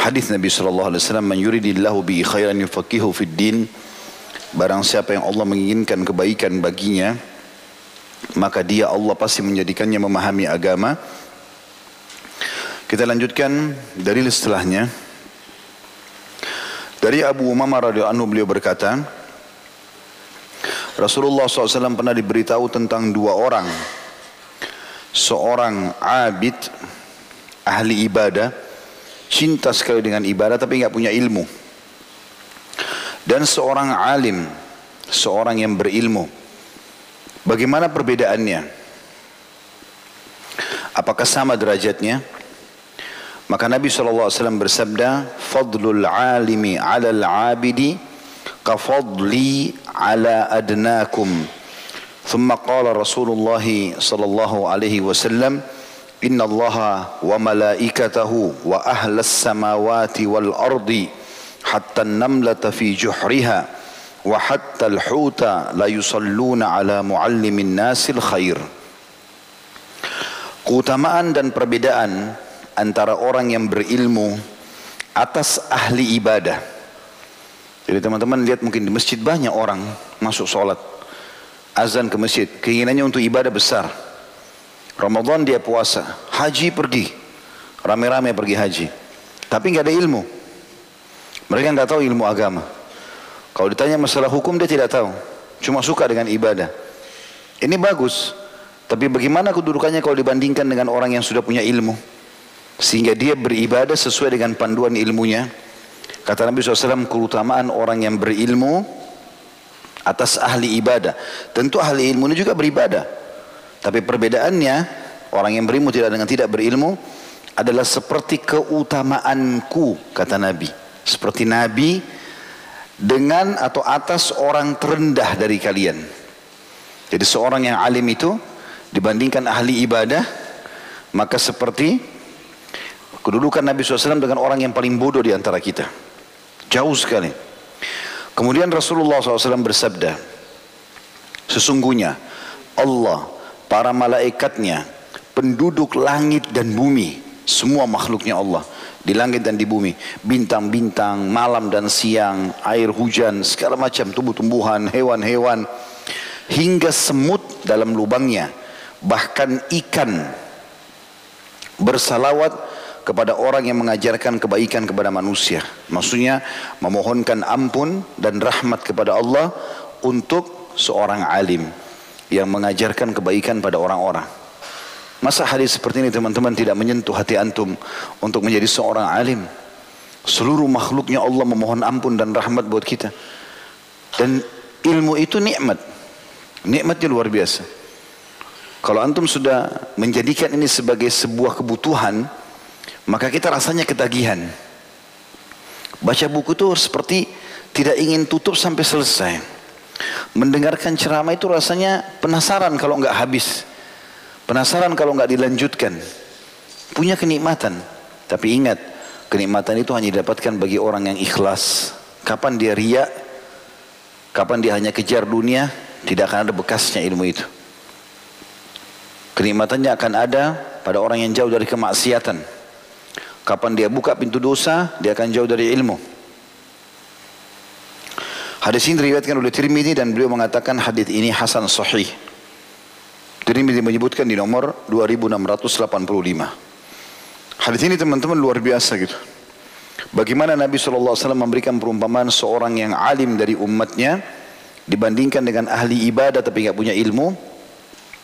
Hadis Nabi sallallahu alaihi wasallam, "Man yuridillahu bihi khairan yufaqihu fid din." Barang siapa yang Allah menginginkan kebaikan baginya, maka dia Allah pasti menjadikannya memahami agama. Kita lanjutkan dari setelahnya. Dari Abu Umamah radhiyallahu anhu beliau berkata, Rasulullah SAW pernah diberitahu tentang dua orang. Seorang abid, ahli ibadah, cinta sekali dengan ibadah tapi nggak punya ilmu. Dan seorang alim, seorang yang berilmu. Bagaimana perbedaannya? Apakah sama derajatnya? Maka Nabi SAW bersabda, Fadlul alimi ala al-abidi kafadli ala adnakum. Thumma qala Rasulullah sallallahu alaihi wasallam, Inna Allah wa malaikatahu wa ahlas samawati wal ardi hatta namlata fi juhriha wa hatta al-huta la yusalluna ala muallimin nasil khair. Keutamaan dan perbedaan antara orang yang berilmu atas ahli ibadah. Jadi teman-teman lihat mungkin di masjid banyak orang masuk sholat. Azan ke masjid. Keinginannya untuk ibadah besar. Ramadan dia puasa, haji pergi, rame-rame pergi haji. Tapi nggak ada ilmu. Mereka nggak tahu ilmu agama. Kalau ditanya masalah hukum dia tidak tahu, cuma suka dengan ibadah. Ini bagus, tapi bagaimana kedudukannya kalau dibandingkan dengan orang yang sudah punya ilmu? Sehingga dia beribadah sesuai dengan panduan ilmunya. Kata Nabi SAW, keutamaan orang yang berilmu atas ahli ibadah. Tentu ahli ilmu ini juga beribadah. Tapi perbedaannya orang yang berilmu tidak dengan tidak berilmu adalah seperti keutamaanku kata Nabi. Seperti Nabi dengan atau atas orang terendah dari kalian. Jadi seorang yang alim itu dibandingkan ahli ibadah maka seperti kedudukan Nabi SAW dengan orang yang paling bodoh di antara kita. Jauh sekali. Kemudian Rasulullah SAW bersabda, sesungguhnya Allah para malaikatnya, penduduk langit dan bumi, semua makhluknya Allah di langit dan di bumi, bintang-bintang, malam dan siang, air hujan, segala macam tumbuh-tumbuhan, hewan-hewan, hingga semut dalam lubangnya, bahkan ikan bersalawat kepada orang yang mengajarkan kebaikan kepada manusia. Maksudnya memohonkan ampun dan rahmat kepada Allah untuk seorang alim yang mengajarkan kebaikan pada orang-orang. Masa hadis seperti ini teman-teman tidak menyentuh hati antum untuk menjadi seorang alim. Seluruh makhluknya Allah memohon ampun dan rahmat buat kita. Dan ilmu itu nikmat. Nikmatnya luar biasa. Kalau antum sudah menjadikan ini sebagai sebuah kebutuhan, maka kita rasanya ketagihan. Baca buku itu seperti tidak ingin tutup sampai selesai. Mendengarkan ceramah itu rasanya penasaran kalau nggak habis. Penasaran kalau nggak dilanjutkan. Punya kenikmatan. Tapi ingat, kenikmatan itu hanya didapatkan bagi orang yang ikhlas. Kapan dia riak, kapan dia hanya kejar dunia, tidak akan ada bekasnya ilmu itu. Kenikmatannya akan ada pada orang yang jauh dari kemaksiatan. Kapan dia buka pintu dosa, dia akan jauh dari ilmu. Hadis ini diriwayatkan oleh Tirmidzi dan beliau mengatakan hadis ini hasan sahih. Tirmidzi menyebutkan di nomor 2685. Hadis ini teman-teman luar biasa gitu. Bagaimana Nabi SAW memberikan perumpamaan seorang yang alim dari umatnya dibandingkan dengan ahli ibadah tapi nggak punya ilmu,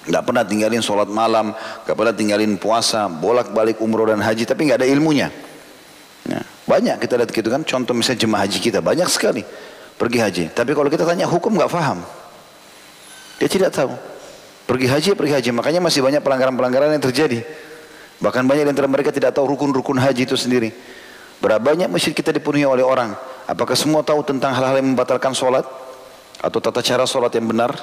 nggak pernah tinggalin sholat malam, nggak pernah tinggalin puasa, bolak-balik umroh dan haji tapi nggak ada ilmunya. Nah, banyak kita lihat gitu kan, contoh misalnya jemaah haji kita banyak sekali pergi haji. Tapi kalau kita tanya hukum nggak faham. Dia tidak tahu. Pergi haji, pergi haji. Makanya masih banyak pelanggaran-pelanggaran yang terjadi. Bahkan banyak di antara mereka tidak tahu rukun-rukun haji itu sendiri. Berapa banyak masjid kita dipenuhi oleh orang. Apakah semua tahu tentang hal-hal yang membatalkan sholat? Atau tata cara sholat yang benar?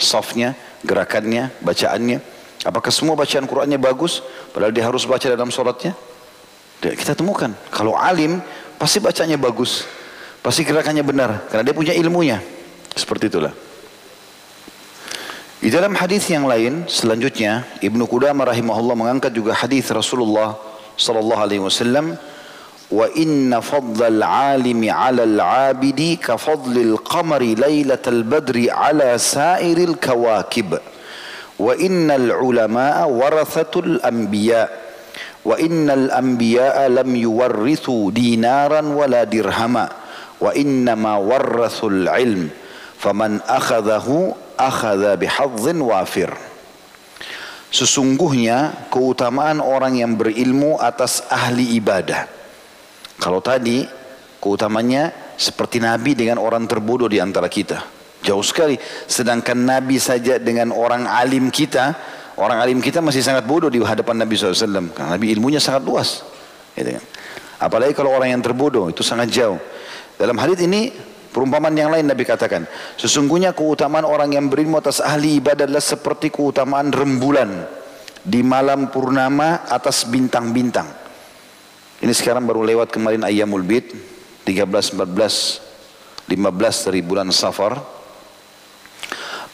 Softnya, gerakannya, bacaannya. Apakah semua bacaan Qur'annya bagus? Padahal dia harus baca dalam sholatnya? Kita temukan. Kalau alim, pasti bacanya bagus. Pasti gerakannya benar karena dia punya ilmunya. Seperti itulah. Di dalam hadis yang lain selanjutnya Ibnu Qudamah rahimahullah mengangkat juga hadis Rasulullah sallallahu alaihi wasallam wa inna fadlal alimi 'ala al-'abidi ka fadlil qamari lailatal badri 'ala sa'iril kawakib wa innal ulama'a warathatul anbiya' wa innal anbiya'a lam yuwarrithu dinaran wala dirhama wa innama warrathul ilm faman akhadahu akhadha bihadzin wafir. Sesungguhnya keutamaan orang yang berilmu atas ahli ibadah. Kalau tadi keutamanya seperti nabi dengan orang terbodoh di antara kita. Jauh sekali. Sedangkan nabi saja dengan orang alim kita orang alim kita masih sangat bodoh di hadapan Nabi SAW karena Nabi ilmunya sangat luas. Gitu kan. apalagi kalau orang yang terbodoh itu sangat jauh dalam hadis ini perumpamaan yang lain Nabi katakan, sesungguhnya keutamaan orang yang berilmu atas ahli ibadah adalah seperti keutamaan rembulan di malam purnama atas bintang-bintang. Ini sekarang baru lewat kemarin Ayyamul Bid 13, 14, 15 dari bulan Safar.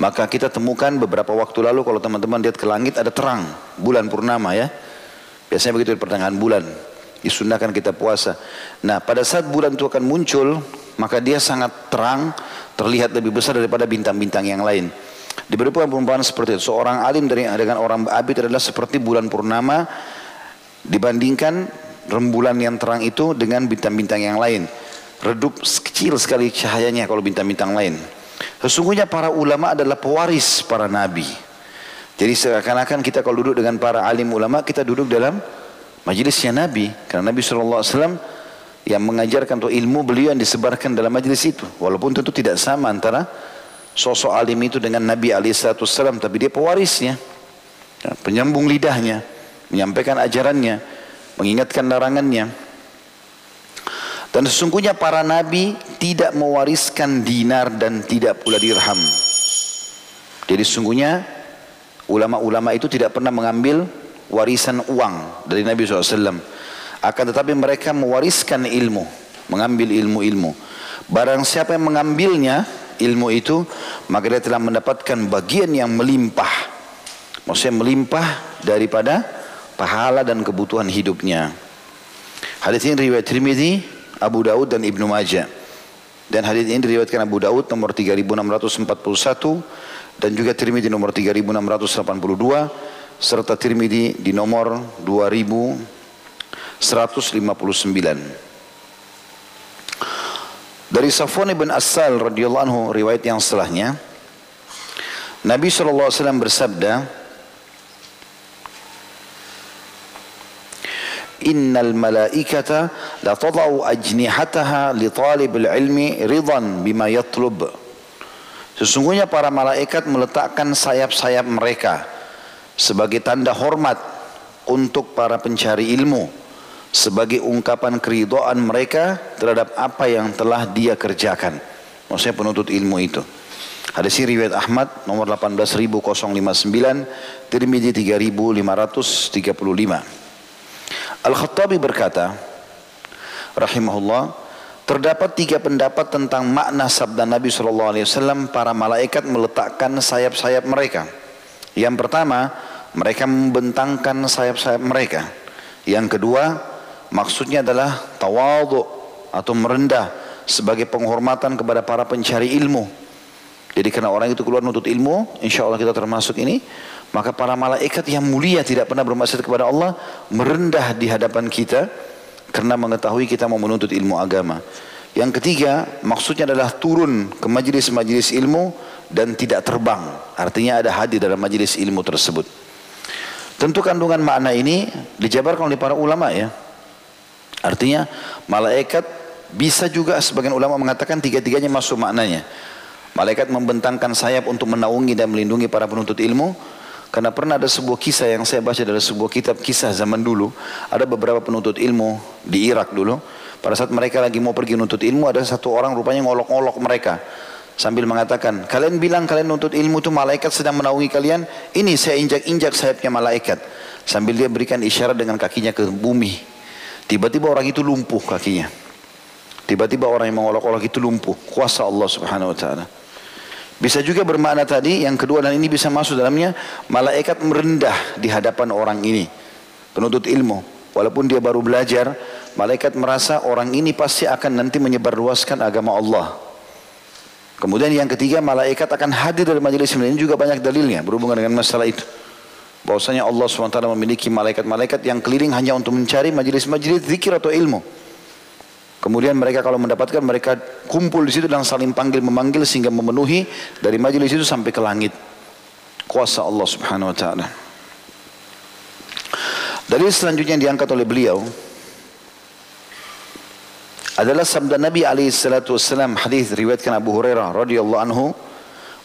Maka kita temukan beberapa waktu lalu kalau teman-teman lihat ke langit ada terang bulan purnama ya. Biasanya begitu di pertengahan bulan disunahkan kita puasa. Nah, pada saat bulan itu akan muncul, maka dia sangat terang, terlihat lebih besar daripada bintang-bintang yang lain. Diberikan perumpamaan seperti itu. Seorang alim dari dengan orang abid adalah seperti bulan purnama dibandingkan rembulan yang terang itu dengan bintang-bintang yang lain. Redup kecil sekali cahayanya kalau bintang-bintang lain. Sesungguhnya para ulama adalah pewaris para nabi. Jadi seakan-akan kita kalau duduk dengan para alim ulama, kita duduk dalam Majlisnya Nabi, karena Nabi SAW yang mengajarkan atau ilmu beliau yang disebarkan dalam majlis itu. Walaupun tentu tidak sama antara sosok alim itu dengan Nabi SAW, tapi dia pewarisnya, ya, penyambung lidahnya, menyampaikan ajarannya, mengingatkan larangannya. Dan sesungguhnya para nabi tidak mewariskan dinar dan tidak pula dirham. Jadi sesungguhnya ulama-ulama itu tidak pernah mengambil warisan uang dari Nabi SAW. Akan tetapi mereka mewariskan ilmu, mengambil ilmu-ilmu. Barang siapa yang mengambilnya ilmu itu, maka dia telah mendapatkan bagian yang melimpah. Maksudnya melimpah daripada pahala dan kebutuhan hidupnya. Hadis ini riwayat Tirmidzi, Abu Daud dan Ibnu Majah. Dan hadis ini diriwayatkan Abu Daud nomor 3641 dan juga Tirmidzi nomor 3682 serta Tirmidzi di nomor 2159. Dari Safwan ibn Asal radhiyallahu anhu riwayat yang setelahnya Nabi SAW bersabda Innal malaikata la tadau ajnihataha li talibil ilmi ridan bima yatlub Sesungguhnya para malaikat meletakkan sayap-sayap mereka sebagai tanda hormat untuk para pencari ilmu sebagai ungkapan keridhaan mereka terhadap apa yang telah dia kerjakan. Maksudnya penuntut ilmu itu. Hadis riwayat Ahmad nomor 18059 Tirmidzi 3535 Al-Khattabi berkata rahimahullah terdapat tiga pendapat tentang makna sabda Nabi SAW para malaikat meletakkan sayap-sayap mereka. Yang pertama, mereka membentangkan sayap-sayap mereka. Yang kedua, maksudnya adalah tawadhu atau merendah sebagai penghormatan kepada para pencari ilmu. Jadi karena orang itu keluar menuntut ilmu, insya Allah kita termasuk ini, maka para malaikat yang mulia tidak pernah bermaksud kepada Allah merendah di hadapan kita karena mengetahui kita mau menuntut ilmu agama. Yang ketiga, maksudnya adalah turun ke majelis-majelis ilmu dan tidak terbang. Artinya ada hadir dalam majelis ilmu tersebut. Tentu kandungan makna ini dijabarkan oleh para ulama ya. Artinya malaikat bisa juga sebagian ulama mengatakan tiga-tiganya masuk maknanya. Malaikat membentangkan sayap untuk menaungi dan melindungi para penuntut ilmu. Karena pernah ada sebuah kisah yang saya baca dalam sebuah kitab kisah zaman dulu. Ada beberapa penuntut ilmu di Irak dulu. Pada saat mereka lagi mau pergi nuntut ilmu, ada satu orang rupanya ngolok-ngolok mereka. Sambil mengatakan, kalian bilang kalian nuntut ilmu itu malaikat sedang menaungi kalian. Ini saya injak-injak sayapnya malaikat. Sambil dia berikan isyarat dengan kakinya ke bumi. Tiba-tiba orang itu lumpuh kakinya. Tiba-tiba orang yang mengolok-olok itu lumpuh. Kuasa Allah subhanahu wa ta'ala. Bisa juga bermakna tadi, yang kedua dan ini bisa masuk dalamnya, malaikat merendah di hadapan orang ini. Penuntut ilmu. Walaupun dia baru belajar, malaikat merasa orang ini pasti akan nanti menyebarluaskan agama Allah. Kemudian yang ketiga, malaikat akan hadir dari majelis ini juga banyak dalilnya berhubungan dengan masalah itu. Bahwasanya Allah SWT memiliki malaikat-malaikat yang keliling hanya untuk mencari majelis-majelis zikir atau ilmu. Kemudian mereka kalau mendapatkan mereka kumpul di situ dan saling panggil memanggil sehingga memenuhi dari majelis itu sampai ke langit. Kuasa Allah Subhanahu wa taala. Dalil selanjutnya yang diangkat oleh beliau adalah sabda Nabi alaihi salatu wasallam hadis riwayatkan Abu Hurairah radhiyallahu anhu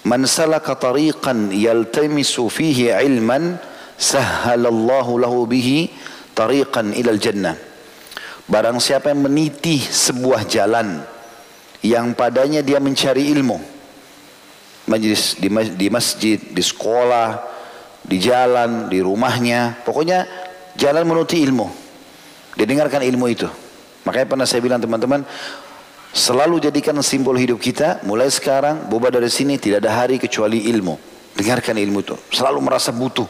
man salaka tariqan yaltamisu fihi ilman sahhalallahu lahu bihi tariqan ilal jannah barang siapa yang meniti sebuah jalan yang padanya dia mencari ilmu majlis di, di masjid di sekolah di jalan di rumahnya pokoknya jalan menuti ilmu. Didengarkan ilmu itu. Makanya pernah saya bilang teman-teman, selalu jadikan simbol hidup kita, mulai sekarang, boba dari sini, tidak ada hari kecuali ilmu. Dengarkan ilmu itu. Selalu merasa butuh.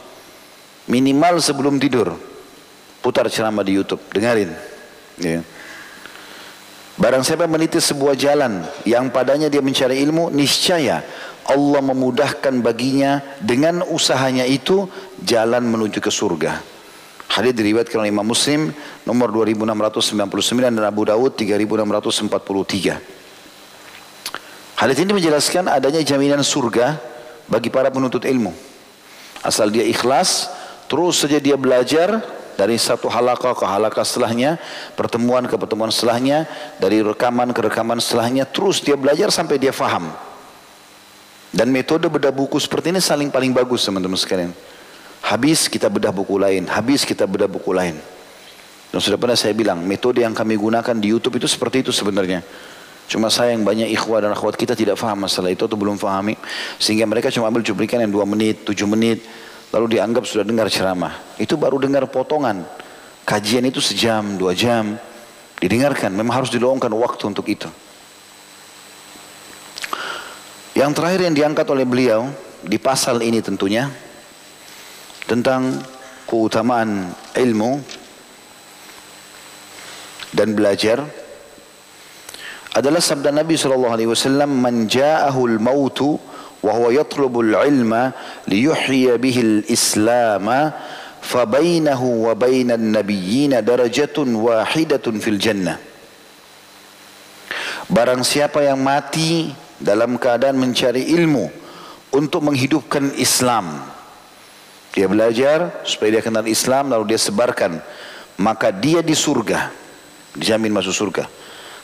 Minimal sebelum tidur. Putar ceramah di Youtube, dengarin. Ya. Barang siapa meniti sebuah jalan yang padanya dia mencari ilmu, niscaya Allah memudahkan baginya dengan usahanya itu jalan menuju ke surga. Hadis diriwayatkan oleh Imam Muslim nomor 2699 dan Abu Dawud 3643. Hadis ini menjelaskan adanya jaminan surga bagi para penuntut ilmu. Asal dia ikhlas, terus saja dia belajar dari satu halakah ke halakah setelahnya, pertemuan ke pertemuan setelahnya, dari rekaman ke rekaman setelahnya, terus dia belajar sampai dia faham. Dan metode bedah buku seperti ini saling paling bagus teman-teman sekalian. Habis kita bedah buku lain, habis kita bedah buku lain. Dan sudah pernah saya bilang, metode yang kami gunakan di YouTube itu seperti itu sebenarnya. Cuma saya yang banyak ikhwah dan akhwat kita tidak faham masalah itu atau belum fahami. Sehingga mereka cuma ambil cuplikan yang dua menit, tujuh menit. Lalu dianggap sudah dengar ceramah. Itu baru dengar potongan. Kajian itu sejam, dua jam. Didengarkan, memang harus diluangkan waktu untuk itu. Yang terakhir yang diangkat oleh beliau di pasal ini tentunya tentang keutamaan ilmu dan belajar adalah sabda Nabi sallallahu alaihi wasallam man ja'ahu al-maut wa huwa yatlubu al-ilma liyuhyiya bihi al-islam fa bainahu wa bainan nabiyyin darajatun wahidatun fil jannah. Barang siapa yang mati dalam keadaan mencari ilmu untuk menghidupkan Islam dia belajar supaya dia kenal Islam lalu dia sebarkan. Maka dia di surga. Dijamin masuk surga.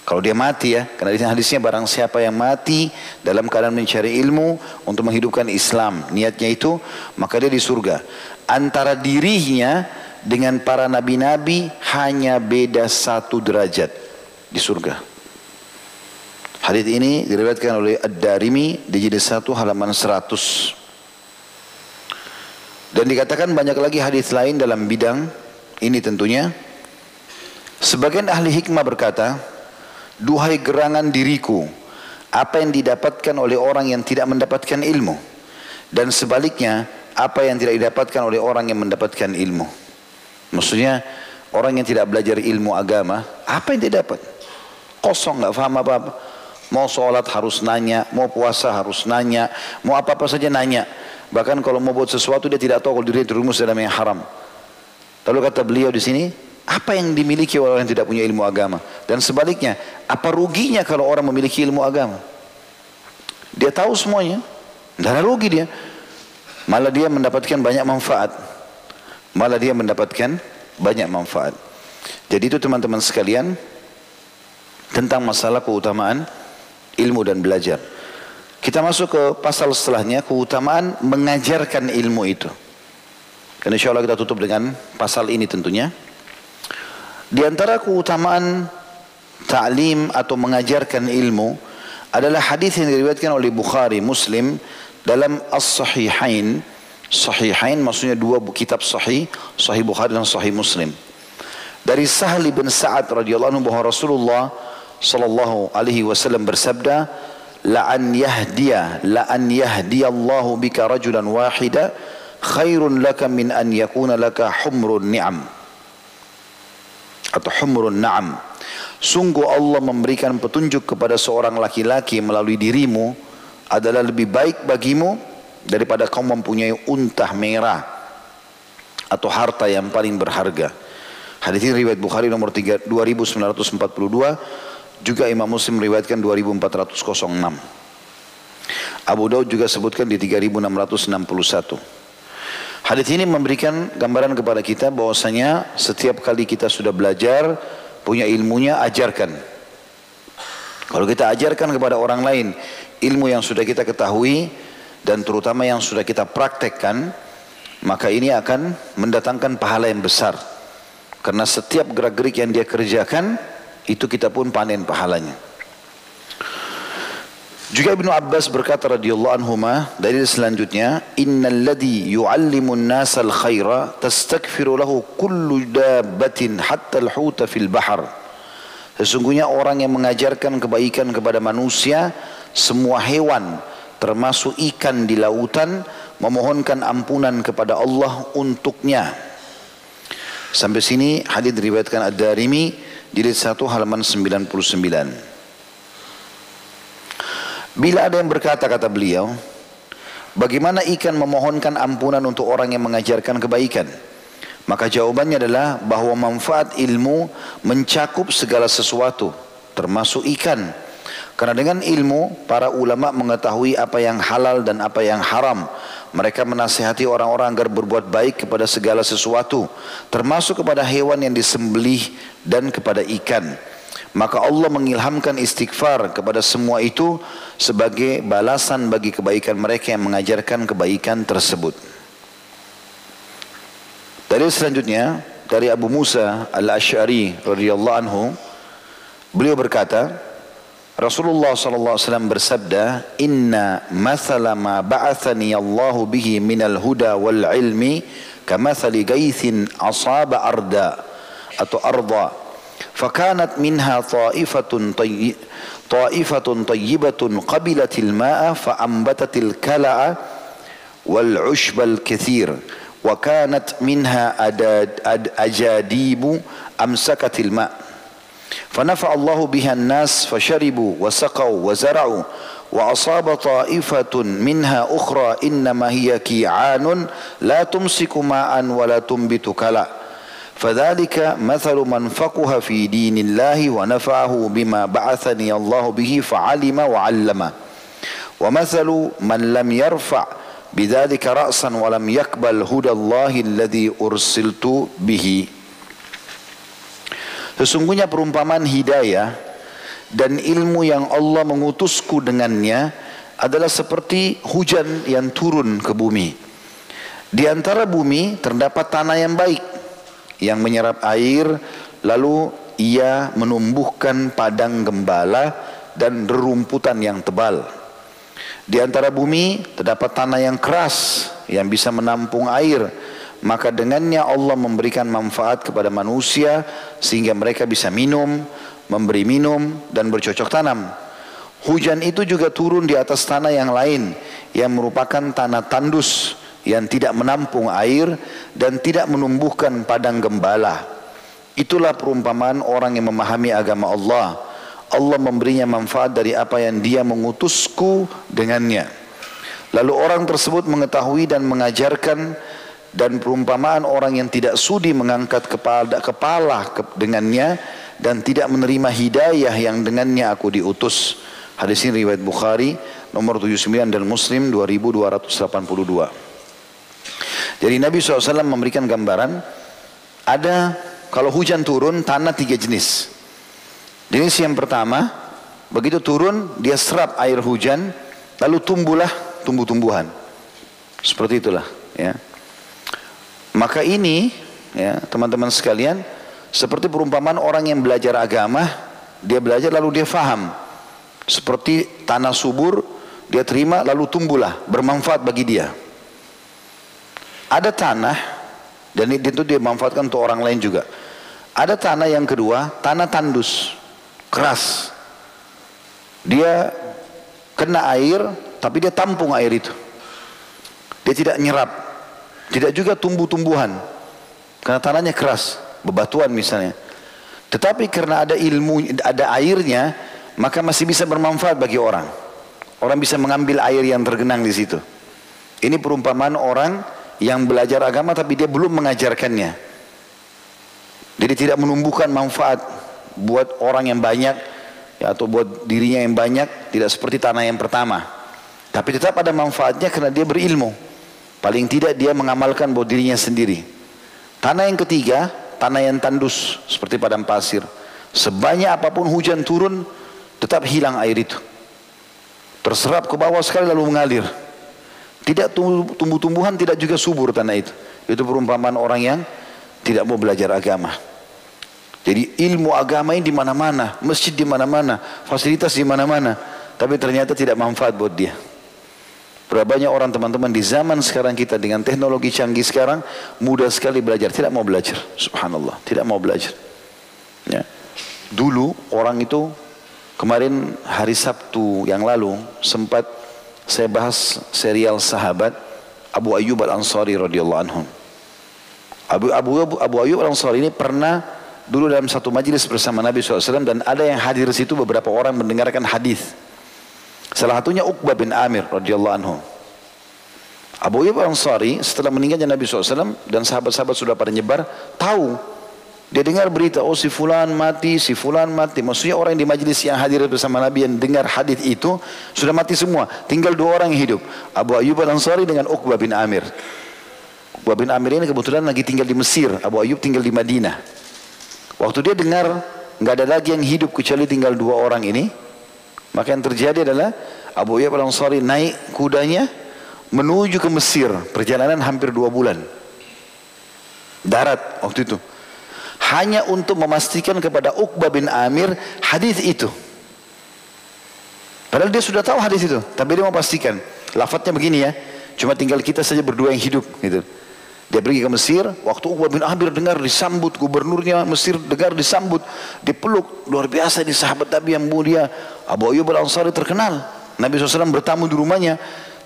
Kalau dia mati ya, karena di hadisnya barang siapa yang mati dalam keadaan mencari ilmu untuk menghidupkan Islam, niatnya itu, maka dia di surga. Antara dirinya dengan para nabi-nabi hanya beda satu derajat di surga. Hadis ini diriwayatkan oleh Ad-Darimi di jilid 1 halaman 100. Dan dikatakan banyak lagi hadis lain dalam bidang ini tentunya. Sebagian ahli hikmah berkata, Duhai gerangan diriku, apa yang didapatkan oleh orang yang tidak mendapatkan ilmu. Dan sebaliknya, apa yang tidak didapatkan oleh orang yang mendapatkan ilmu. Maksudnya, Orang yang tidak belajar ilmu agama, apa yang dia dapat? Kosong, nggak paham apa-apa. Mau sholat harus nanya, mau puasa harus nanya, mau apa-apa saja nanya. Bahkan kalau mau buat sesuatu dia tidak tahu kalau diri terumus dalam yang haram. Lalu kata beliau di sini, apa yang dimiliki oleh orang yang tidak punya ilmu agama? Dan sebaliknya, apa ruginya kalau orang memiliki ilmu agama? Dia tahu semuanya, tidak ada rugi dia. Malah dia mendapatkan banyak manfaat. Malah dia mendapatkan banyak manfaat. Jadi itu teman-teman sekalian tentang masalah keutamaan ilmu dan belajar. Kita masuk ke pasal setelahnya keutamaan mengajarkan ilmu itu. Dan insya Allah kita tutup dengan pasal ini tentunya. Di antara keutamaan ta'lim atau mengajarkan ilmu adalah hadis yang diriwayatkan oleh Bukhari, Muslim dalam As-Sahihain Sahihain maksudnya dua kitab sahih Sahih Bukhari dan Sahih Muslim dari Sahal bin Sa'ad radhiyallahu anhu bahwa Rasulullah sallallahu alaihi wasallam bersabda la an yahdiya la an yahdiyallahu bika rajulan wahida khairun laka min an yakuna laka humrun ni'am. Atau humrun na'am. Sungguh Allah memberikan petunjuk kepada seorang laki-laki melalui dirimu adalah lebih baik bagimu daripada kau mempunyai unta merah atau harta yang paling berharga. Hadis ini riwayat Bukhari nomor 3, 2942 juga Imam Muslim riwayatkan 2406. Abu Daud juga sebutkan di 3661. Hadis ini memberikan gambaran kepada kita bahwasanya setiap kali kita sudah belajar punya ilmunya ajarkan. Kalau kita ajarkan kepada orang lain ilmu yang sudah kita ketahui dan terutama yang sudah kita praktekkan maka ini akan mendatangkan pahala yang besar karena setiap gerak-gerik yang dia kerjakan itu kita pun panen pahalanya juga Ibnu Abbas berkata radhiyallahu anhuma dari selanjutnya innal ladhi yu'allimun nasal khaira tastakfiru lahu kullu dabbatin hatta al-huta fil bahr Sesungguhnya orang yang mengajarkan kebaikan kepada manusia semua hewan termasuk ikan di lautan memohonkan ampunan kepada Allah untuknya. Sampai sini hadis diriwayatkan Ad-Darimi jilid 1 halaman 99. Bila ada yang berkata kata beliau, bagaimana ikan memohonkan ampunan untuk orang yang mengajarkan kebaikan? Maka jawabannya adalah bahwa manfaat ilmu mencakup segala sesuatu termasuk ikan karena dengan ilmu para ulama mengetahui apa yang halal dan apa yang haram. Mereka menasihati orang-orang agar berbuat baik kepada segala sesuatu, termasuk kepada hewan yang disembelih dan kepada ikan. Maka Allah mengilhamkan istighfar kepada semua itu sebagai balasan bagi kebaikan mereka yang mengajarkan kebaikan tersebut. Dari selanjutnya dari Abu Musa al-Ash'ari radhiyallahu anhu beliau berkata Rasulullah sallallahu alaihi wasallam bersabda, Inna mathala ma ba'athani Allahu bihi minal huda wal ilmi, kamathali gaithin asaba arda, atau arda, فكانت منها ta'ifatun طي... طائفة طيبة قبلت الماء kala'a wal 'ushbal الكثير وكانت منها أداد... أجاديب أمسكت الماء فنفع الله بها الناس فشربوا وسقوا وزرعوا وأصاب طائفة منها أخرى إنما هي كيعان لا تمسك ماء ولا تنبت كلأ. فذلك مثل من فقه في دين الله ونفعه بما بعثني الله به فعلم وعلم. ومثل من لم يرفع بذلك رأسا ولم يقبل هدى الله الذي أرسلت به. Sesungguhnya perumpamaan hidayah dan ilmu yang Allah mengutusku dengannya adalah seperti hujan yang turun ke bumi. Di antara bumi terdapat tanah yang baik yang menyerap air lalu ia menumbuhkan padang gembala dan rerumputan yang tebal. Di antara bumi terdapat tanah yang keras yang bisa menampung air maka dengannya Allah memberikan manfaat kepada manusia sehingga mereka bisa minum, memberi minum dan bercocok tanam. Hujan itu juga turun di atas tanah yang lain yang merupakan tanah tandus yang tidak menampung air dan tidak menumbuhkan padang gembala. Itulah perumpamaan orang yang memahami agama Allah. Allah memberinya manfaat dari apa yang dia mengutusku dengannya. Lalu orang tersebut mengetahui dan mengajarkan dan perumpamaan orang yang tidak sudi mengangkat kepala, kepala dengannya dan tidak menerima hidayah yang dengannya aku diutus. Hadis ini riwayat Bukhari nomor 79 dan Muslim 2282. Jadi Nabi SAW memberikan gambaran ada kalau hujan turun tanah tiga jenis. Jenis yang pertama begitu turun dia serap air hujan lalu tumbuhlah tumbuh-tumbuhan. Seperti itulah ya. Maka ini ya teman-teman sekalian seperti perumpamaan orang yang belajar agama dia belajar lalu dia faham seperti tanah subur dia terima lalu tumbuhlah bermanfaat bagi dia. Ada tanah dan itu dia manfaatkan untuk orang lain juga. Ada tanah yang kedua, tanah tandus, keras. Dia kena air, tapi dia tampung air itu. Dia tidak nyerap, tidak juga tumbuh-tumbuhan. Karena tanahnya keras, bebatuan misalnya. Tetapi karena ada ilmu, ada airnya, maka masih bisa bermanfaat bagi orang. Orang bisa mengambil air yang tergenang di situ. Ini perumpamaan orang yang belajar agama tapi dia belum mengajarkannya. Jadi tidak menumbuhkan manfaat buat orang yang banyak ya, atau buat dirinya yang banyak tidak seperti tanah yang pertama. Tapi tetap ada manfaatnya karena dia berilmu. Paling tidak dia mengamalkan buat dirinya sendiri. Tanah yang ketiga, tanah yang tandus seperti padang pasir. Sebanyak apa pun hujan turun, tetap hilang air itu. Terserap ke bawah sekali lalu mengalir. Tidak tumbuh-tumbuhan, tidak juga subur tanah itu. Itu perumpamaan orang yang tidak mau belajar agama. Jadi ilmu agama ini di mana-mana, masjid di mana-mana, fasilitas di mana-mana, tapi ternyata tidak manfaat buat dia. Berapa banyak orang teman-teman di zaman sekarang kita dengan teknologi canggih sekarang mudah sekali belajar, tidak mau belajar. Subhanallah, tidak mau belajar. Ya. Dulu orang itu kemarin hari Sabtu yang lalu sempat saya bahas serial sahabat Abu Ayyub Al-Ansari radhiyallahu anhu. Abu, Abu, Abu Ayyub Al-Ansari ini pernah dulu dalam satu majelis bersama Nabi SAW dan ada yang hadir di situ beberapa orang mendengarkan hadis. Salah satunya Uqbah bin Amir radhiyallahu anhu. Abu Ayyub Al-Ansari setelah meninggalnya Nabi SAW dan sahabat-sahabat sudah pada nyebar tahu dia dengar berita, oh si fulan mati, si fulan mati. Maksudnya orang yang di majlis yang hadir bersama Nabi yang dengar hadis itu sudah mati semua. Tinggal dua orang yang hidup. Abu Ayyub al-Ansari dengan Uqbah bin Amir. Uqbah bin Amir ini kebetulan lagi tinggal di Mesir. Abu Ayyub tinggal di Madinah. Waktu dia dengar nggak ada lagi yang hidup kecuali tinggal dua orang ini. Maka yang terjadi adalah Abu Ayyub al-Ansari naik kudanya menuju ke Mesir. Perjalanan hampir dua bulan. Darat waktu itu hanya untuk memastikan kepada Uqbah bin Amir hadis itu. Padahal dia sudah tahu hadis itu, tapi dia mau pastikan. Begini ya, cuma tinggal kita saja berdua yang hidup gitu. Dia pergi ke Mesir, waktu Uqbah bin Amir dengar disambut, gubernurnya Mesir dengar disambut, dipeluk, luar biasa ini sahabat Nabi yang mulia. Abu Ayyub al-Ansari terkenal. Nabi SAW bertamu di rumahnya,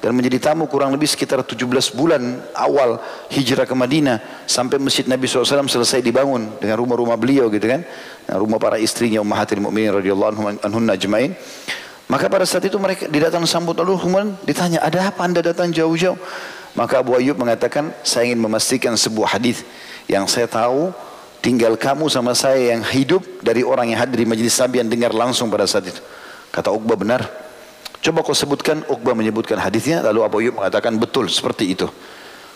dan menjadi tamu kurang lebih sekitar 17 bulan awal hijrah ke Madinah sampai masjid Nabi SAW selesai dibangun dengan rumah-rumah beliau gitu kan. Rumah para istrinya ummahatil mu'minin radhiyallahu anhum ajmain. Maka pada saat itu mereka didatang sambut. Lalu kemudian ditanya ada apa anda datang jauh-jauh maka Abu Ayyub mengatakan saya ingin memastikan sebuah hadis yang saya tahu tinggal kamu sama saya yang hidup dari orang yang hadir di majlis Nabi yang dengar langsung pada saat itu kata Uqbah benar Coba kau sebutkan, Uqbah menyebutkan hadisnya, lalu Abu Ayyub mengatakan betul seperti itu.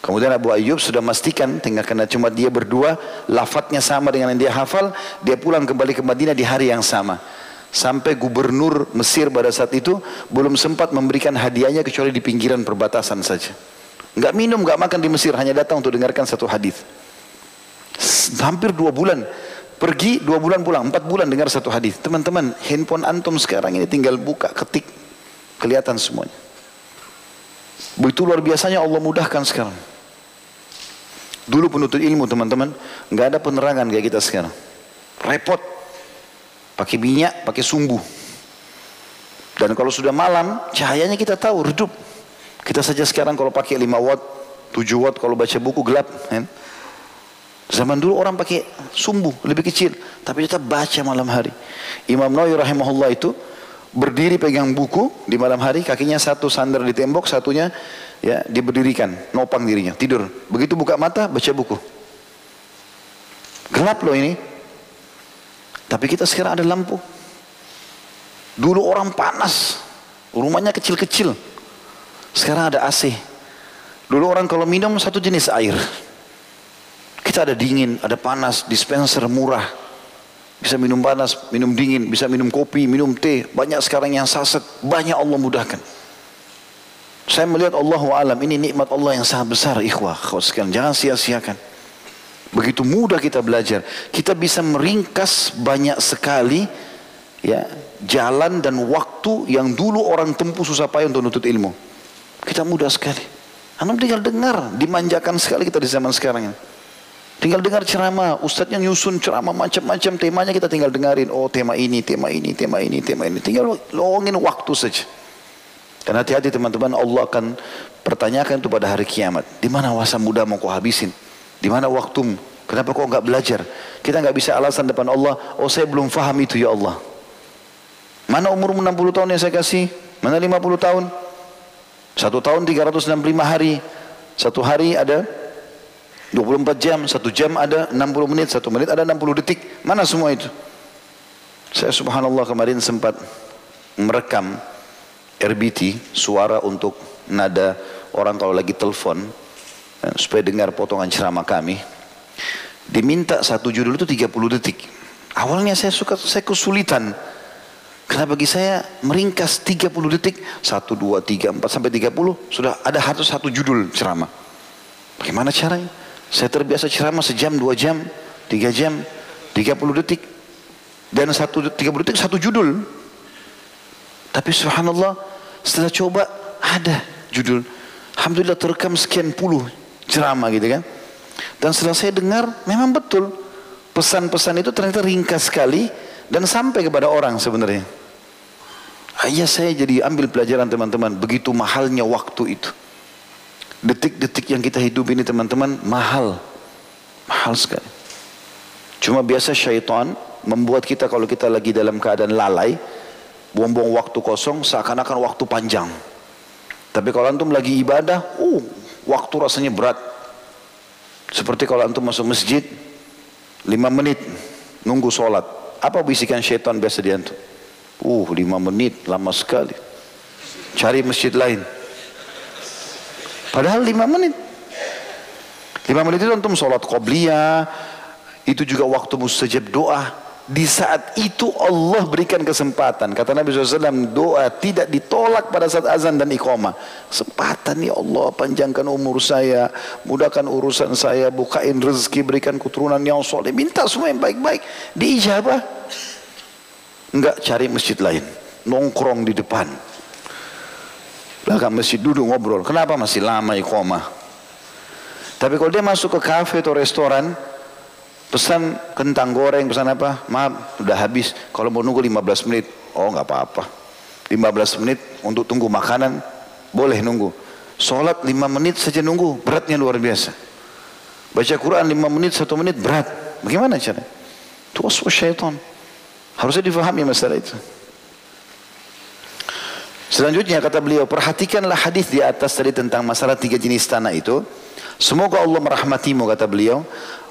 Kemudian Abu Ayyub sudah memastikan tinggal karena cuma dia berdua, lafadznya sama dengan yang dia hafal, dia pulang kembali ke Madinah di hari yang sama. Sampai gubernur Mesir pada saat itu belum sempat memberikan hadiahnya kecuali di pinggiran perbatasan saja. Enggak minum, enggak makan di Mesir, hanya datang untuk dengarkan satu hadis. Hampir dua bulan. Pergi dua bulan pulang, empat bulan dengar satu hadis. Teman-teman, handphone antum sekarang ini tinggal buka, ketik, Kelihatan semuanya. Begitu luar biasanya Allah mudahkan sekarang. Dulu penuntut ilmu teman-teman, nggak ada penerangan kayak kita sekarang. Repot. Pakai minyak, pakai sumbu. Dan kalau sudah malam, cahayanya kita tahu, redup. Kita saja sekarang kalau pakai 5 watt, 7 watt kalau baca buku gelap. Kan? Zaman dulu orang pakai sumbu lebih kecil, tapi tetap baca malam hari. Imam Nawawi rahimahullah itu berdiri pegang buku di malam hari, kakinya satu sandar di tembok, satunya ya diberdirikan, nopang dirinya, tidur. Begitu buka mata, baca buku. Gelap loh ini. Tapi kita sekarang ada lampu. Dulu orang panas, rumahnya kecil-kecil. Sekarang ada AC. Dulu orang kalau minum satu jenis air. Kita ada dingin, ada panas, dispenser murah. Bisa minum panas, minum dingin, bisa minum kopi, minum teh. Banyak sekarang yang saset, banyak Allah mudahkan. Saya melihat Allah alam ini nikmat Allah yang sangat besar ikhwah. Sekalian, jangan sia-siakan. Begitu mudah kita belajar. Kita bisa meringkas banyak sekali ya jalan dan waktu yang dulu orang tempuh susah payah untuk menuntut ilmu. Kita mudah sekali. Anda tinggal dengar, dimanjakan sekali kita di zaman sekarang ini. Tinggal dengar ceramah, ustadznya nyusun ceramah macam-macam temanya kita tinggal dengarin. Oh tema ini, tema ini, tema ini, tema ini. Tinggal lowongin waktu saja. Dan hati-hati teman-teman Allah akan pertanyakan itu pada hari kiamat. Di mana wasa muda mau kau habisin? Di mana waktumu? Kenapa kau enggak belajar? Kita enggak bisa alasan depan Allah, oh saya belum faham itu ya Allah. Mana umur 60 tahun yang saya kasih? Mana 50 tahun? Satu tahun 365 hari. Satu hari ada 24 jam, satu jam ada 60 menit, satu menit ada 60 detik. Mana semua itu? Saya subhanallah kemarin sempat merekam RBT, suara untuk nada orang kalau lagi telepon, eh, supaya dengar potongan ceramah kami. Diminta satu judul itu 30 detik. Awalnya saya suka, saya kesulitan. Karena bagi saya meringkas 30 detik, 1, 2, 3, 4 sampai 30, sudah ada harus satu judul ceramah. Bagaimana caranya? Saya terbiasa ceramah sejam, dua jam, tiga jam, tiga puluh detik. Dan satu, tiga puluh detik satu judul. Tapi subhanallah setelah coba ada judul. Alhamdulillah terekam sekian puluh ceramah gitu kan. Dan setelah saya dengar memang betul. Pesan-pesan itu ternyata ringkas sekali dan sampai kepada orang sebenarnya. Ayah saya jadi ambil pelajaran teman-teman. Begitu mahalnya waktu itu. Detik-detik yang kita hidup ini teman-teman mahal. Mahal sekali. Cuma biasa syaitan membuat kita kalau kita lagi dalam keadaan lalai, buang-buang waktu kosong seakan-akan waktu panjang. Tapi kalau antum lagi ibadah, uh, waktu rasanya berat. Seperti kalau antum masuk masjid, lima menit nunggu sholat. Apa bisikan syaitan biasa di antum? Uh, lima menit, lama sekali. Cari masjid lain. Padahal lima menit. Lima menit itu untuk sholat qobliyah. Itu juga waktu mustajab doa. Di saat itu Allah berikan kesempatan. Kata Nabi SAW, doa tidak ditolak pada saat azan dan iqamah. Kesempatan ya Allah, panjangkan umur saya, mudahkan urusan saya, bukain rezeki, berikan keturunan yang soleh. Minta semua yang baik-baik. Diijabah. Enggak cari masjid lain. Nongkrong di depan belakang masjid duduk ngobrol. Kenapa masih lama iqamah? Tapi kalau dia masuk ke kafe atau restoran, pesan kentang goreng, pesan apa? Maaf, sudah habis. Kalau mau nunggu 15 menit, oh nggak apa-apa. 15 menit untuk tunggu makanan, boleh nunggu. Sholat 5 menit saja nunggu, beratnya luar biasa. Baca Quran 5 menit, 1 menit, berat. Bagaimana cara? Itu waswas syaitan. Harusnya difahami masalah itu. Selanjutnya kata beliau, perhatikanlah hadis di atas tadi tentang masalah tiga jenis tanah itu. Semoga Allah merahmatimu kata beliau.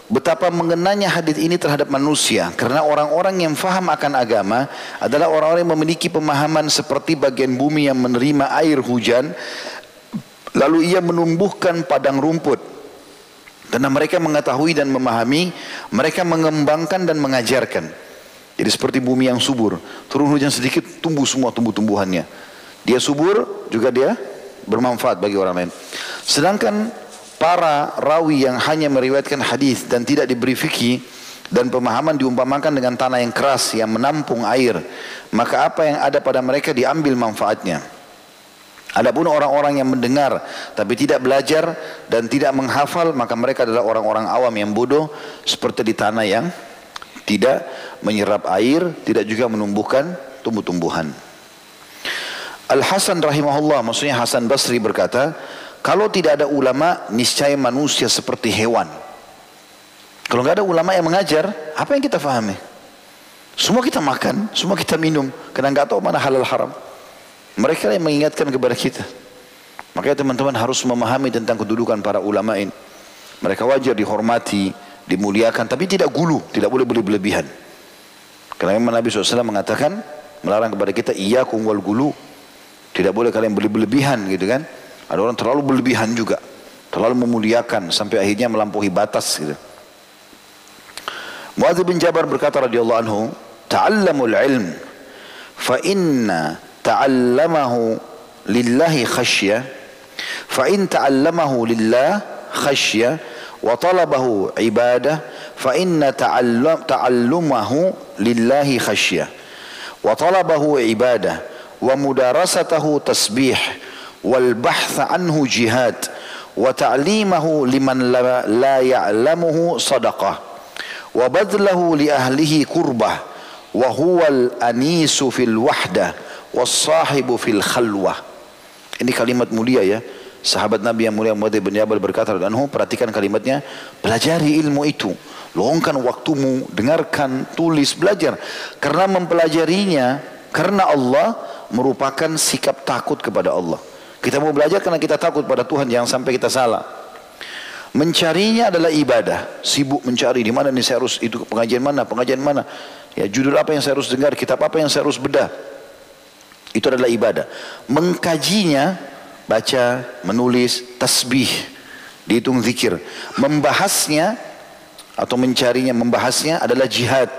Betapa mengenanya hadis ini terhadap manusia karena orang-orang yang faham akan agama adalah orang-orang yang memiliki pemahaman seperti bagian bumi yang menerima air hujan lalu ia menumbuhkan padang rumput karena mereka mengetahui dan memahami mereka mengembangkan dan mengajarkan jadi seperti bumi yang subur turun hujan sedikit tumbuh semua tumbuh-tumbuhannya dia subur juga dia bermanfaat bagi orang lain. Sedangkan para rawi yang hanya meriwayatkan hadis dan tidak diberi fikih dan pemahaman diumpamakan dengan tanah yang keras yang menampung air, maka apa yang ada pada mereka diambil manfaatnya. Adapun orang-orang yang mendengar tapi tidak belajar dan tidak menghafal maka mereka adalah orang-orang awam yang bodoh seperti di tanah yang tidak menyerap air, tidak juga menumbuhkan tumbuh-tumbuhan. Al-Hasan rahimahullah, maksudnya Hasan Basri berkata, kalau tidak ada ulama, niscaya manusia seperti hewan. Kalau nggak ada ulama yang mengajar, apa yang kita fahami? Semua kita makan, semua kita minum, karena nggak tahu mana halal haram. Mereka yang mengingatkan kepada kita. Makanya teman-teman harus memahami tentang kedudukan para ulama ini. Mereka wajar dihormati, dimuliakan, tapi tidak gulu, tidak boleh berlebihan. Karena memang Nabi SAW mengatakan, melarang kepada kita, iya wal gulu. Tidak boleh kalian berlebihan gitu kan. Ada orang terlalu berlebihan juga. Terlalu memuliakan sampai akhirnya melampaui batas gitu. Muadz bin Jabar berkata radhiyallahu anhu, "Ta'allamul ilm fa inna ta'allamahu lillahi khasyah fa in ta'allamahu lillah khasyah wa talabahu ibadah fa inna ta'allam ta'allumahu lillahi khasyah wa talabahu ibadah wa mudarasatahu tasbih wal bahtha anhu jihad wa ta'limahu liman la, la ya'lamuhu sadaqah wa badlahu li ahlihi kurbah wa huwal anisu fil wahdah was sahibu fil khalwah ini kalimat mulia ya sahabat Nabi yang mulia Muhammad bin Jabal berkata anhu perhatikan kalimatnya pelajari ilmu itu luangkan waktumu dengarkan tulis belajar karena mempelajarinya karena Allah merupakan sikap takut kepada Allah kita mau belajar karena kita takut pada Tuhan jangan sampai kita salah Mencarinya adalah ibadah. Sibuk mencari di mana nih saya harus itu pengajian mana, pengajian mana. Ya judul apa yang saya harus dengar, kitab apa yang saya harus bedah. Itu adalah ibadah. Mengkajinya, baca, menulis, tasbih, dihitung zikir. Membahasnya atau mencarinya, membahasnya adalah jihad.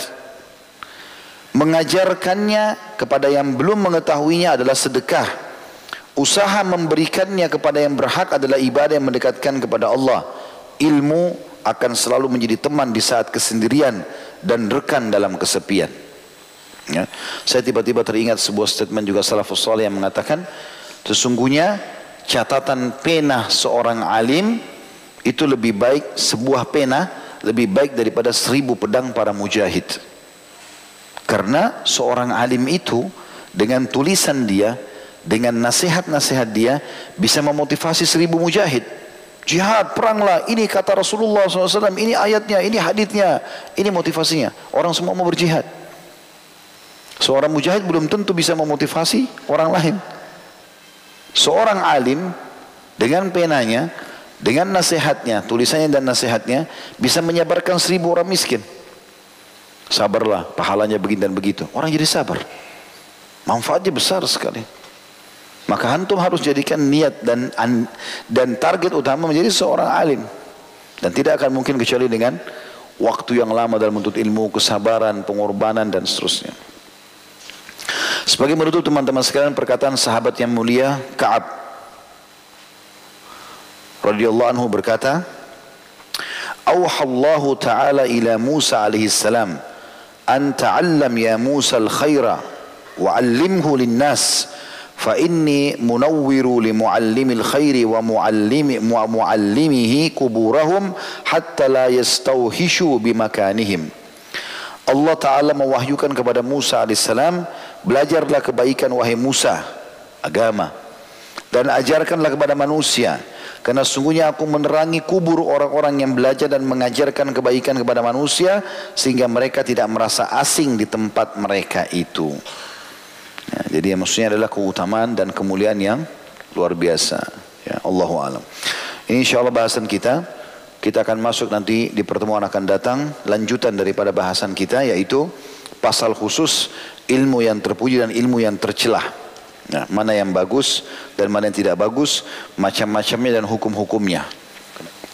Mengajarkannya kepada yang belum mengetahuinya adalah sedekah. Usaha memberikannya kepada yang berhak adalah ibadah yang mendekatkan kepada Allah ilmu akan selalu menjadi teman di saat kesendirian dan rekan dalam kesepian. Ya. Saya tiba-tiba teringat sebuah statement juga salafus salih yang mengatakan sesungguhnya catatan pena seorang alim itu lebih baik sebuah pena lebih baik daripada seribu pedang para mujahid. Karena seorang alim itu dengan tulisan dia, dengan nasihat-nasihat dia bisa memotivasi seribu mujahid. Jihad, peranglah. Ini kata Rasulullah SAW. Ini ayatnya, ini haditnya. Ini motivasinya. Orang semua mau berjihad. Seorang mujahid belum tentu bisa memotivasi orang lain. Seorang alim dengan penanya, dengan nasihatnya, tulisannya dan nasihatnya, bisa menyabarkan seribu orang miskin. Sabarlah, pahalanya begini dan begitu. Orang jadi sabar. Manfaatnya besar sekali. Maka antum harus jadikan niat dan dan target utama menjadi seorang alim. Dan tidak akan mungkin kecuali dengan waktu yang lama dalam menuntut ilmu, kesabaran, pengorbanan dan seterusnya. Sebagai menutup teman-teman sekalian perkataan sahabat yang mulia Ka'ab radhiyallahu anhu berkata, "Auhallahu ta'ala ila Musa alaihi salam an ta'allam ya Musa al-khaira wa lin-nas." fa inni munawwiru li muallimil khairi wa muallimi muallimihi kuburahum hatta la yastauhishu bimakanihim Allah Ta'ala mewahyukan kepada Musa AS belajarlah kebaikan wahai Musa agama dan ajarkanlah kepada manusia karena sungguhnya aku menerangi kubur orang-orang yang belajar dan mengajarkan kebaikan kepada manusia sehingga mereka tidak merasa asing di tempat mereka itu. Ya, jadi maksudnya adalah keutamaan dan kemuliaan yang luar biasa. Ya, Allahu alam. Ini insyaallah bahasan kita. Kita akan masuk nanti di pertemuan akan datang lanjutan daripada bahasan kita yaitu pasal khusus ilmu yang terpuji dan ilmu yang tercelah. Nah, mana yang bagus dan mana yang tidak bagus, macam-macamnya dan hukum-hukumnya.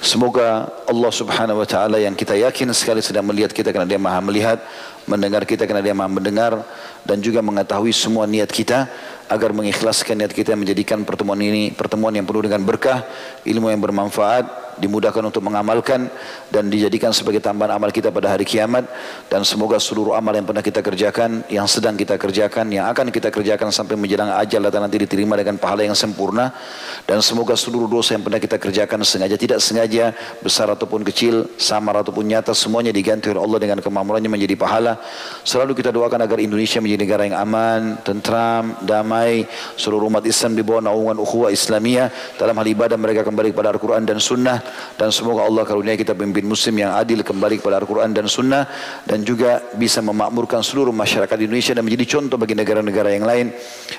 Semoga Allah subhanahu wa ta'ala yang kita yakin sekali sedang melihat kita karena dia maha melihat, mendengar kita karena dia maha mendengar, dan juga mengetahui semua niat kita agar mengikhlaskan niat kita menjadikan pertemuan ini pertemuan yang penuh dengan berkah, ilmu yang bermanfaat, dimudahkan untuk mengamalkan dan dijadikan sebagai tambahan amal kita pada hari kiamat. Dan semoga seluruh amal yang pernah kita kerjakan, yang sedang kita kerjakan, yang akan kita kerjakan sampai menjelang ajal dan nanti diterima dengan pahala yang sempurna. Dan semoga seluruh dosa yang pernah kita kerjakan sengaja tidak sengaja, besar ataupun kecil, samar ataupun nyata semuanya diganti oleh Allah dengan kemampuannya menjadi pahala. Selalu kita doakan agar Indonesia menjadi negara yang aman, tentram, damai, seluruh umat Islam di bawah naungan ukhuwah Islamiyah. Dalam hal ibadah mereka kembali kepada Al-Quran dan Sunnah dan semoga Allah karunia kita pemimpin muslim yang adil kembali kepada Al-Quran dan sunnah dan juga bisa memakmurkan seluruh masyarakat Indonesia dan menjadi contoh bagi negara-negara yang lain.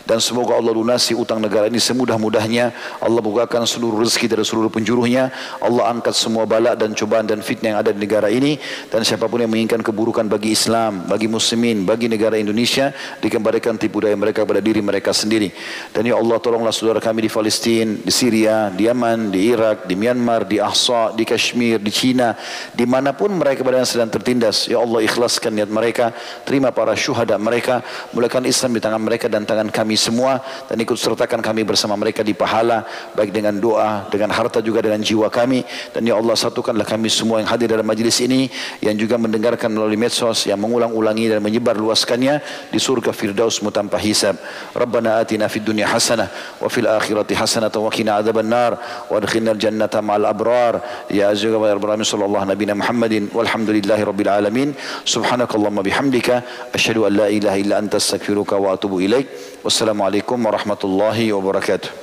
Dan semoga Allah lunasi utang negara ini semudah-mudahnya. Allah bukakan seluruh rezeki dari seluruh penjuruhnya. Allah angkat semua balak dan cobaan dan fitnah yang ada di negara ini. Dan siapa pun yang menginginkan keburukan bagi Islam, bagi muslimin, bagi negara Indonesia dikembalikan tipu daya mereka pada diri mereka sendiri. Dan ya Allah tolonglah saudara kami di Palestina, di Syria, di Yaman, di Irak, di Myanmar, di Ahsa, di Kashmir, di China, di mana pun mereka berada sedang tertindas. Ya Allah ikhlaskan niat mereka, terima para syuhada mereka, mulakan Islam di tangan mereka dan tangan kami semua. Dan ikut sertakan kami bersama mereka di pahala baik dengan doa, dengan harta juga dengan jiwa kami. Dan ya Allah satukanlah kami semua yang hadir dalam majlis ini yang juga mendengarkan melalui medsos yang mengulang-ulangi dan menyebar luaskannya di surga firdaus tanpa hisab. Rabbana atina fid dunya hasanah wa fil akhirati hasanah wa qina adzaban nar wa adkhilna al jannata ma'al abrar الأبرار. يا أزواج الأبرار صلى الله نبينا محمد والحمد لله رب العالمين. سبحانك اللهم بحمدك أشهد أن لا إله إلا أنت أستغفرك وأتوب إليك. والسلام عليكم ورحمة الله وبركاته.